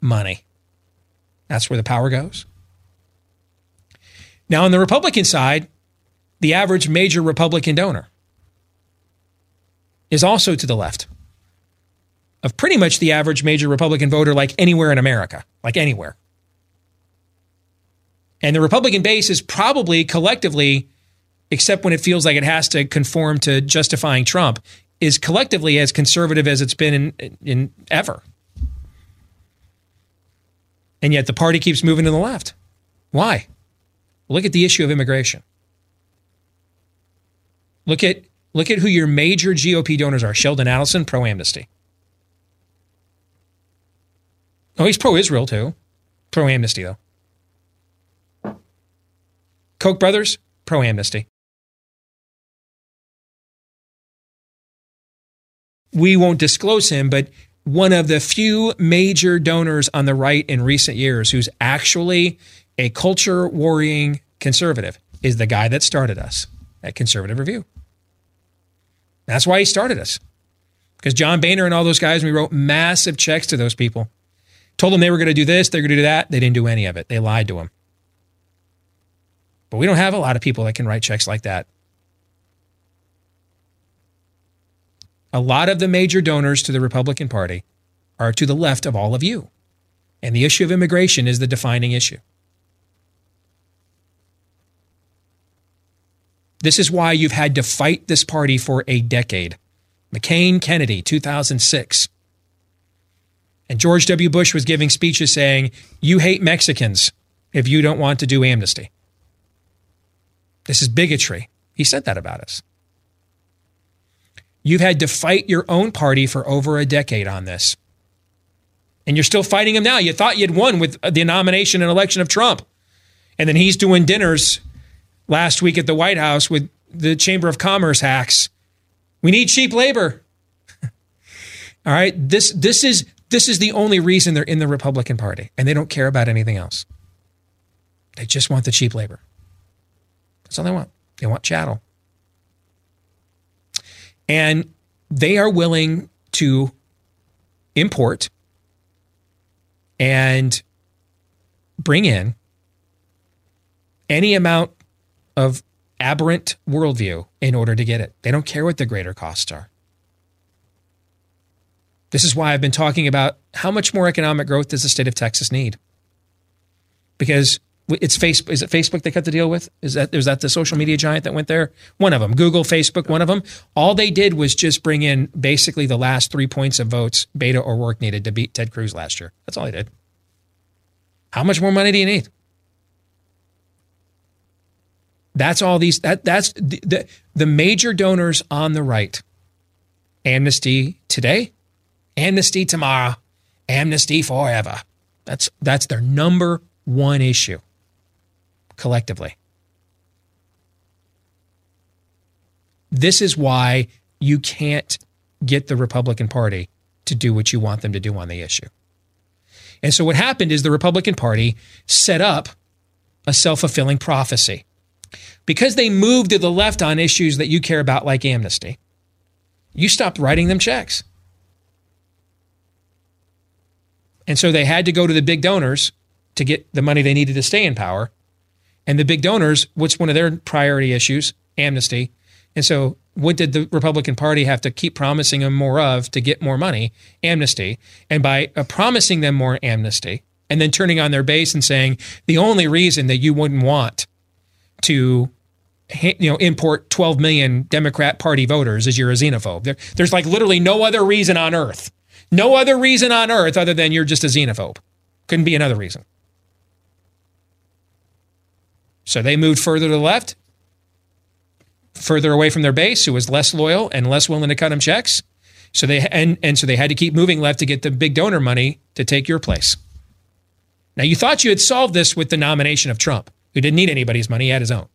Money. That's where the power goes. Now, on the Republican side, the average major Republican donor is also to the left of pretty much the average major Republican voter, like anywhere in America, like anywhere. And the Republican base is probably collectively, except when it feels like it has to conform to justifying Trump, is collectively as conservative as it's been in, in ever. And yet the party keeps moving to the left. Why? Look at the issue of immigration. Look at look at who your major GOP donors are. Sheldon Adelson, pro amnesty. Oh, he's pro Israel too. Pro amnesty though. Koch brothers, pro amnesty. We won't disclose him, but one of the few major donors on the right in recent years who's actually a culture worrying conservative is the guy that started us at Conservative Review. That's why he started us. Because John Boehner and all those guys, we wrote massive checks to those people. Told them they were going to do this, they're going to do that. They didn't do any of it. They lied to them. But we don't have a lot of people that can write checks like that. A lot of the major donors to the Republican Party are to the left of all of you. And the issue of immigration is the defining issue. This is why you've had to fight this party for a decade. McCain, Kennedy, 2006. And George W. Bush was giving speeches saying, You hate Mexicans if you don't want to do amnesty. This is bigotry. He said that about us. You've had to fight your own party for over a decade on this. And you're still fighting them now. You thought you'd won with the nomination and election of Trump. And then he's doing dinners last week at the White House with the Chamber of Commerce hacks. We need cheap labor. All right, this this is this is the only reason they're in the Republican Party, and they don't care about anything else. They just want the cheap labor. That's all they want. They want chattel. And they are willing to import and bring in any amount of aberrant worldview in order to get it. They don't care what the greater costs are. This is why I've been talking about how much more economic growth does the state of Texas need? Because it's Facebook. Is it Facebook they cut the deal with? Is that is that the social media giant that went there? One of them, Google, Facebook, one of them. All they did was just bring in basically the last three points of votes Beto or O'Rourke needed to beat Ted Cruz last year. That's all they did. How much more money do you need? That's all these. That that's the the, the major donors on the right. Amnesty today, amnesty tomorrow, amnesty forever. That's that's their number one issue collectively. This is why you can't get the Republican Party to do what you want them to do on the issue. And so what happened is the Republican Party set up a self fulfilling prophecy. Because they moved to the left on issues that you care about, like amnesty, you stopped writing them checks. And so they had to go to the big donors to get the money they needed to stay in power. And the big donors, what's one of their priority issues? Amnesty. And so what did the Republican Party have to keep promising them more of to get more money? Amnesty. And by uh, promising them more amnesty and then turning on their base and saying the only reason that you wouldn't want to you know import 12 million Democrat Party voters is you're a xenophobe. There, there's like literally no other reason on earth. No other reason on earth other than you're just a xenophobe. Couldn't be another reason. So they moved further to the left further away from their base, who was less loyal and less willing to cut them checks. So they and and so they had to keep moving left to get the big donor money to take your place. Now you thought you had solved this with the nomination of Trump, who didn't need anybody's money, he had his own.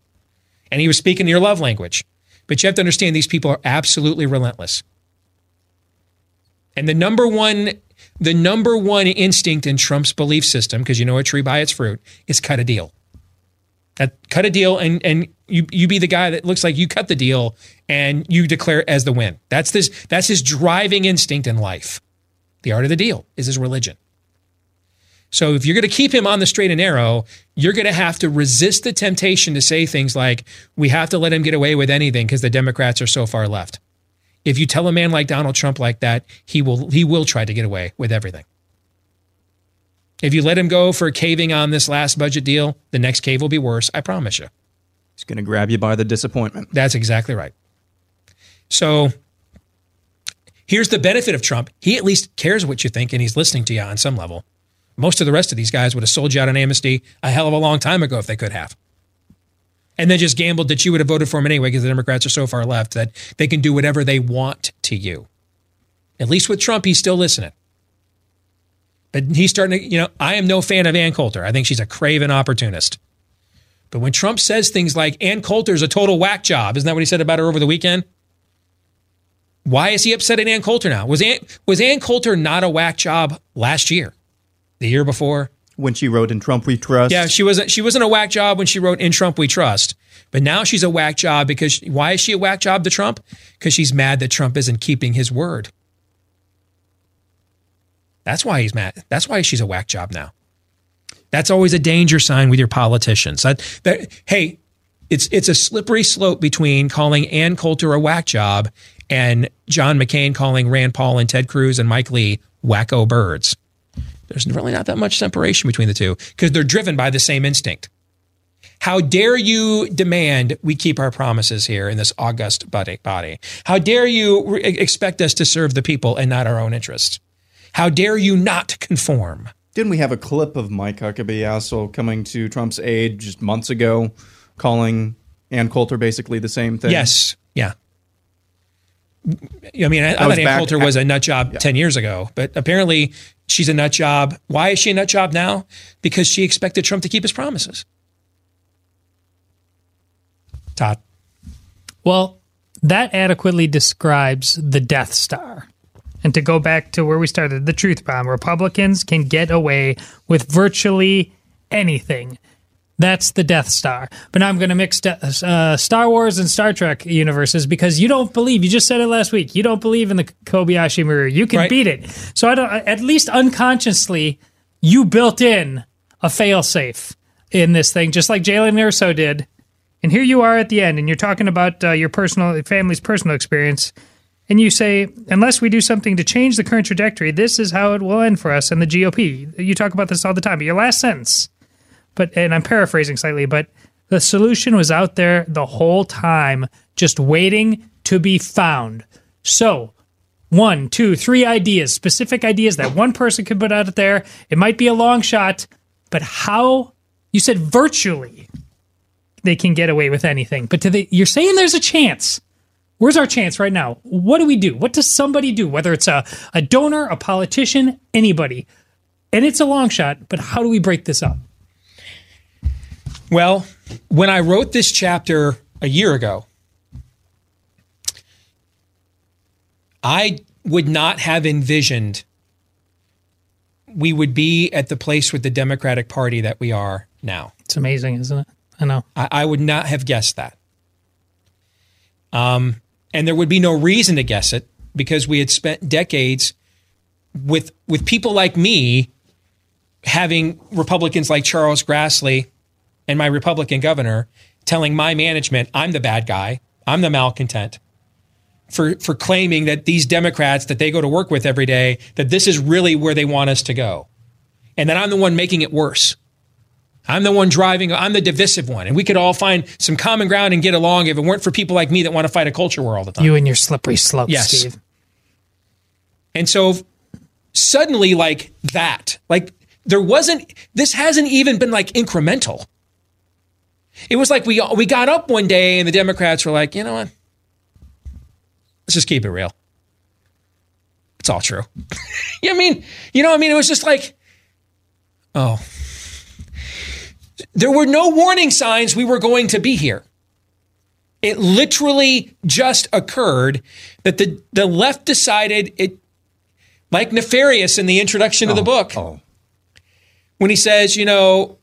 And he was speaking your love language. But you have to understand these people are absolutely relentless. And the number one the number one instinct in Trump's belief system, because you know a tree by its fruit, is cut a deal. That cut a deal and and you you be the guy that looks like you cut the deal and you declare it as the win. That's this that's his driving instinct in life. The art of the deal is his religion. So if you're going to keep him on the straight and narrow, you're going to have to resist the temptation to say things like we have to let him get away with anything because the Democrats are so far left. If you tell a man like Donald Trump like that, he will he will try to get away with everything. If you let him go for caving on this last budget deal, the next cave will be worse, I promise you. He's going to grab you by the disappointment. That's exactly right. So here's the benefit of Trump. He at least cares what you think and he's listening to you on some level. Most of the rest of these guys would have sold you out on amnesty a hell of a long time ago if they could have. And then just gambled that you would have voted for him anyway because the Democrats are so far left that they can do whatever they want to you. At least with Trump, he's still listening. But he's starting to, you know, I am no fan of Ann Coulter. I think she's a craven opportunist. But when Trump says things like Ann Coulter is a total whack job, isn't that what he said about her over the weekend? Why is he upset at Ann Coulter now? Was Ann, was Ann Coulter not a whack job last year? The year before? When she wrote In Trump We Trust? Yeah, she wasn't she wasn't a whack job when she wrote In Trump We Trust. But now she's a whack job because why is she a whack job to Trump? Because she's mad that Trump isn't keeping his word. That's why he's mad. That's why she's a whack job now. That's always a danger sign with your politicians. That, that hey, it's it's a slippery slope between calling Ann Coulter a whack job and John McCain calling Rand Paul and Ted Cruz and Mike Lee wacko birds. There's really not that much separation between the two because they're driven by the same instinct. How dare you demand we keep our promises here in this august body? How dare you expect us to serve the people and not our own interests? How dare you not conform? Didn't we have a clip of Mike Huckabee also coming to Trump's aid just months ago, calling Ann Coulter basically the same thing? Yes. Yeah. I mean, I, I thought Ann Coulter was a nut job yeah. 10 years ago, but apparently she's a nut job. Why is she a nut job now? Because she expected Trump to keep his promises. Todd. Well, that adequately describes the Death Star. And to go back to where we started, the truth bomb, Republicans can get away with virtually anything. That's the Death Star. But now I'm going to mix uh, Star Wars and Star Trek universes because you don't believe. You just said it last week. You don't believe in the Kobayashi Maru. You can Right. beat it. So I don't. At least unconsciously, you built in a failsafe in this thing, just like Galen Erso did. And here you are at the end, and you're talking about uh, your personal family's personal experience. And you say, unless we do something to change the current trajectory, this is how it will end for us and the GOP. You talk about this all the time. But your last sentence, but and I'm paraphrasing slightly, but the solution was out there the whole time, just waiting to be found. So, one, two, three ideas, specific ideas that one person could put out there. It might be a long shot, but how? You said virtually they can get away with anything, but to the, you're saying there's a chance. Where's our chance right now? What do we do? What does somebody do? Whether it's a, a donor, a politician, anybody. And it's a long shot, but how do we break this up? Well, when I wrote this chapter a year ago, I would not have envisioned we would be at the place with the Democratic Party that we are now. It's amazing, isn't it? I know. I, I would not have guessed that. Um, and there would be no reason to guess it because we had spent decades with with people like me having Republicans like Charles Grassley and my Republican governor telling my management I'm the bad guy, I'm the malcontent for for claiming that these Democrats that they go to work with every day that this is really where they want us to go. And that I'm the one making it worse. I'm the one driving, I'm the divisive one. And we could all find some common ground and get along if it weren't for people like me that want to fight a culture war all the time. You and your slippery slope, Yes. Steve. And so suddenly, like that, like there wasn't, this hasn't even been like incremental. It was like we, we got up one day and the Democrats were like, you know what? Let's just keep it real. It's all true. you know I mean? You know, what I mean, it was just like, oh, there were no warning signs we were going to be here. It literally just occurred that the, the left decided it, like Nefarious in the introduction of the oh, book, oh. when he says, you know,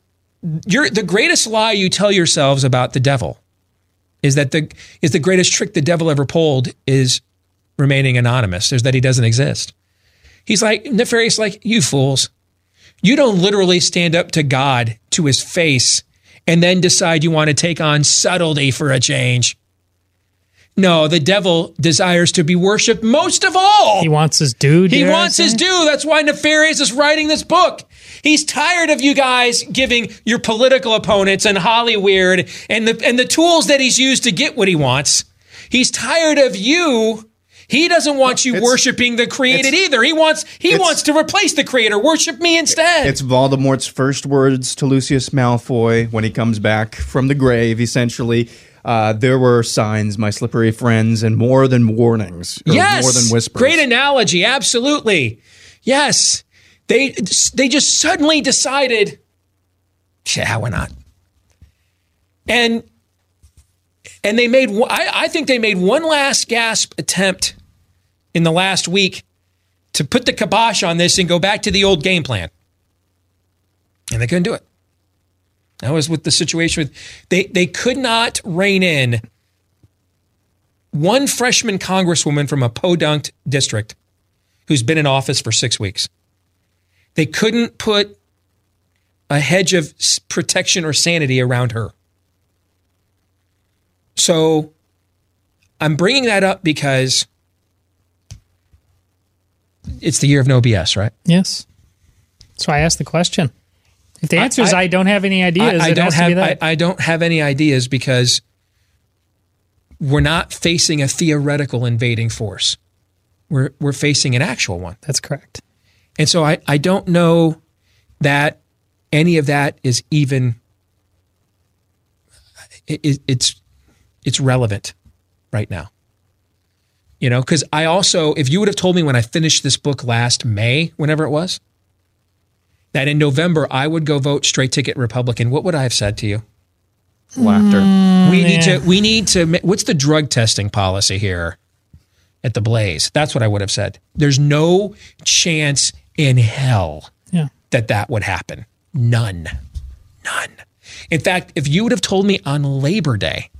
you're, the greatest lie you tell yourselves about the devil is that the is the greatest trick the devil ever pulled is remaining anonymous. Is that he doesn't exist. He's like nefarious, like you fools. You don't literally stand up to God to his face and then decide you want to take on subtlety for a change. No, the devil desires to be worshipped most of all. He wants his due. He wants his due. That's why Nefarious is writing this book. He's tired of you guys giving your political opponents and Hollywood and the and the tools that he's used to get what he wants. He's tired of you. He doesn't want you worshiping the created either. He wants he wants to replace the creator. Worship me instead. It's Voldemort's first words to Lucius Malfoy when he comes back from the grave, essentially. Uh, there were signs, my slippery friends, and more than warnings, yes, more than whispers. Great analogy. Absolutely. Yes. They they just suddenly decided, yeah, why not? And and they made I, I think they made one last gasp attempt in the last week to put the kibosh on this and go back to the old game plan. And they couldn't do it. That was with the situation with they they could not rein in one freshman congresswoman from a podunk district who's been in office for six weeks. They couldn't put a hedge of protection or sanity around her. So I'm bringing that up because it's the year of no BS, right? Yes. Why I asked the question. If the I- answer is I- I, don't have any ideas, I, I don't has to be have. I, I don't have any ideas because we're not facing a theoretical invading force. We're we're facing an actual one. That's correct. And so I, I don't know that any of that is even it- it's it's relevant right now. You know, because I also, if you would have told me when I finished this book last May, whenever it was, that in November I would go vote straight ticket Republican, what would I have said to you? laughter. Mm, we need to. We need to. What's the drug testing policy here at the Blaze? That's what I would have said. There's no chance in hell Yeah. that that would happen. None. None. In fact, if you would have told me on Labor Day,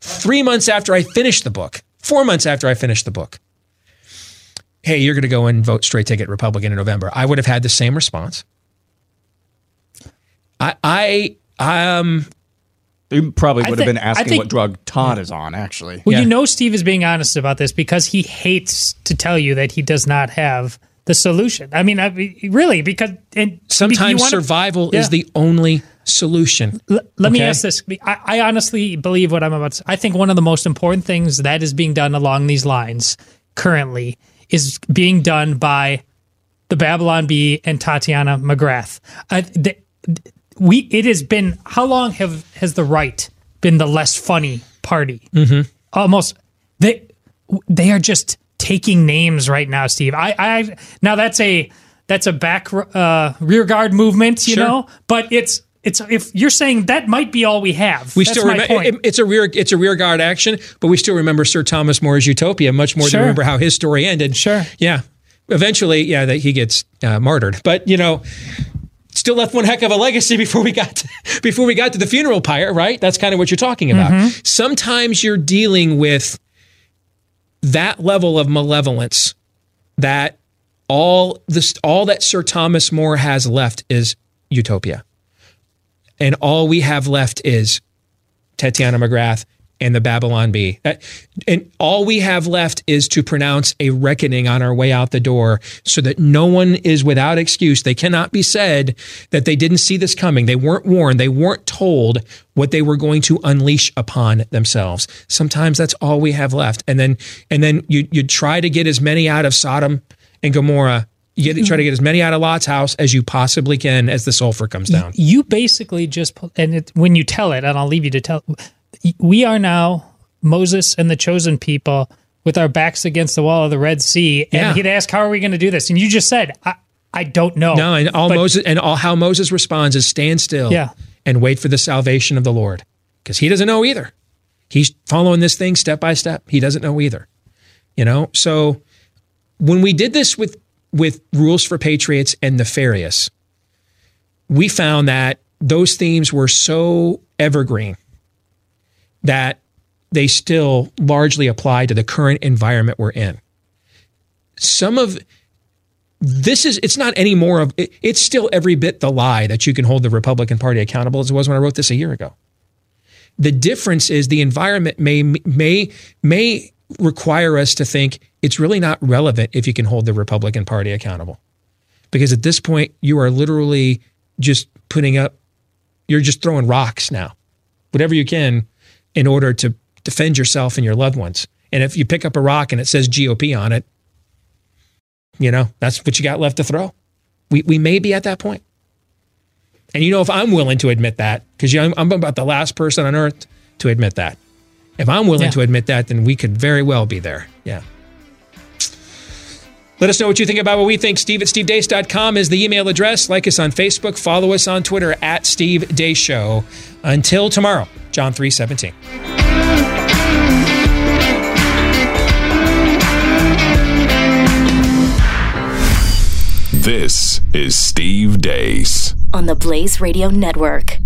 three months after I finished the book, four months after I finished the book, hey, you're going to go and vote straight ticket Republican in November, I would have had the same response. I, I, um, You probably I would have been asking think- what drug Todd is on, actually. Well, you know, Steve is being honest about this because he hates to tell you that he does not have the solution. I mean, I, really, because and sometimes you wanna- survival Yeah. is the only solution. L- let me ask this. I, I honestly believe what I'm about to say. I think one of the most important things that is being done along these lines currently is being done by the Babylon Bee and Tatiana McGrath. I, the, we it has been how long have has the right been the less funny party? Mm-hmm. Almost they they are just taking names right now, Steve. I I now that's a that's a back uh, rear guard movement, you Sure. know, but it's it's if you're saying that might be all we have. We That's still remember it's a rear it's a rear guard action, but we still remember Sir Thomas More's Utopia much more Sure. than remember how his story ended. Sure, yeah. Eventually, yeah, that he gets uh, martyred, but you know, still left one heck of a legacy before we got to, before we got to the funeral pyre, right? That's kind of what you're talking about. Mm-hmm. Sometimes you're dealing with that level of malevolence that all this all that Sir Thomas More has left is utopia. And all we have left is Tatiana McGrath and the Babylon Bee. And all we have left is to pronounce a reckoning on our way out the door so that no one is without excuse. They cannot be said that they didn't see this coming. They weren't warned. They weren't told what they were going to unleash upon themselves. Sometimes that's all we have left. And then and then you you try to get as many out of Sodom and Gomorrah. You get, try to mm-hmm. get as many out of Lot's house as you possibly can as the sulfur comes down. you basically just and it, when you tell it, and I'll leave you to tell. We are now Moses and the chosen people with our backs against the wall of the Red Sea, and Yeah. he'd ask, "How are we going to do this?" And you just said, "I, I don't know." No, and all But- Moses and all how Moses responds is stand still Yeah. and wait for the salvation of the Lord. Because he doesn't know either. He's following this thing step by step. He doesn't know either. You know? So when we did this with with Rules for Patriots and Nefarious, we found that those themes were so evergreen that they still largely apply to the current environment we're in. Some of this is it's not any more of it, it's still every bit the lie that you can hold the Republican Party accountable as it was when I wrote this a year ago. The difference is the environment may may may require us to think it's really not relevant if you can hold the Republican Party accountable. Because at this point you are literally just putting up you're just throwing rocks now. Whatever you can in order to defend yourself and your loved ones. And if you pick up a rock and it says GOP on it, you know, that's what you got left to throw. We, we may be at that point. And you know, if I'm willing to admit that, because I'm, I'm about the last person on earth to admit that. If I'm willing Yeah. to admit that, then we could very well be there. Yeah. Let us know what you think about what we think. Steve at stevedeace.com is the email address. Like us on Facebook. Follow us on Twitter at Steve Deace Show. Until tomorrow, John 317. This is Steve Deace. on the Blaze Radio Network.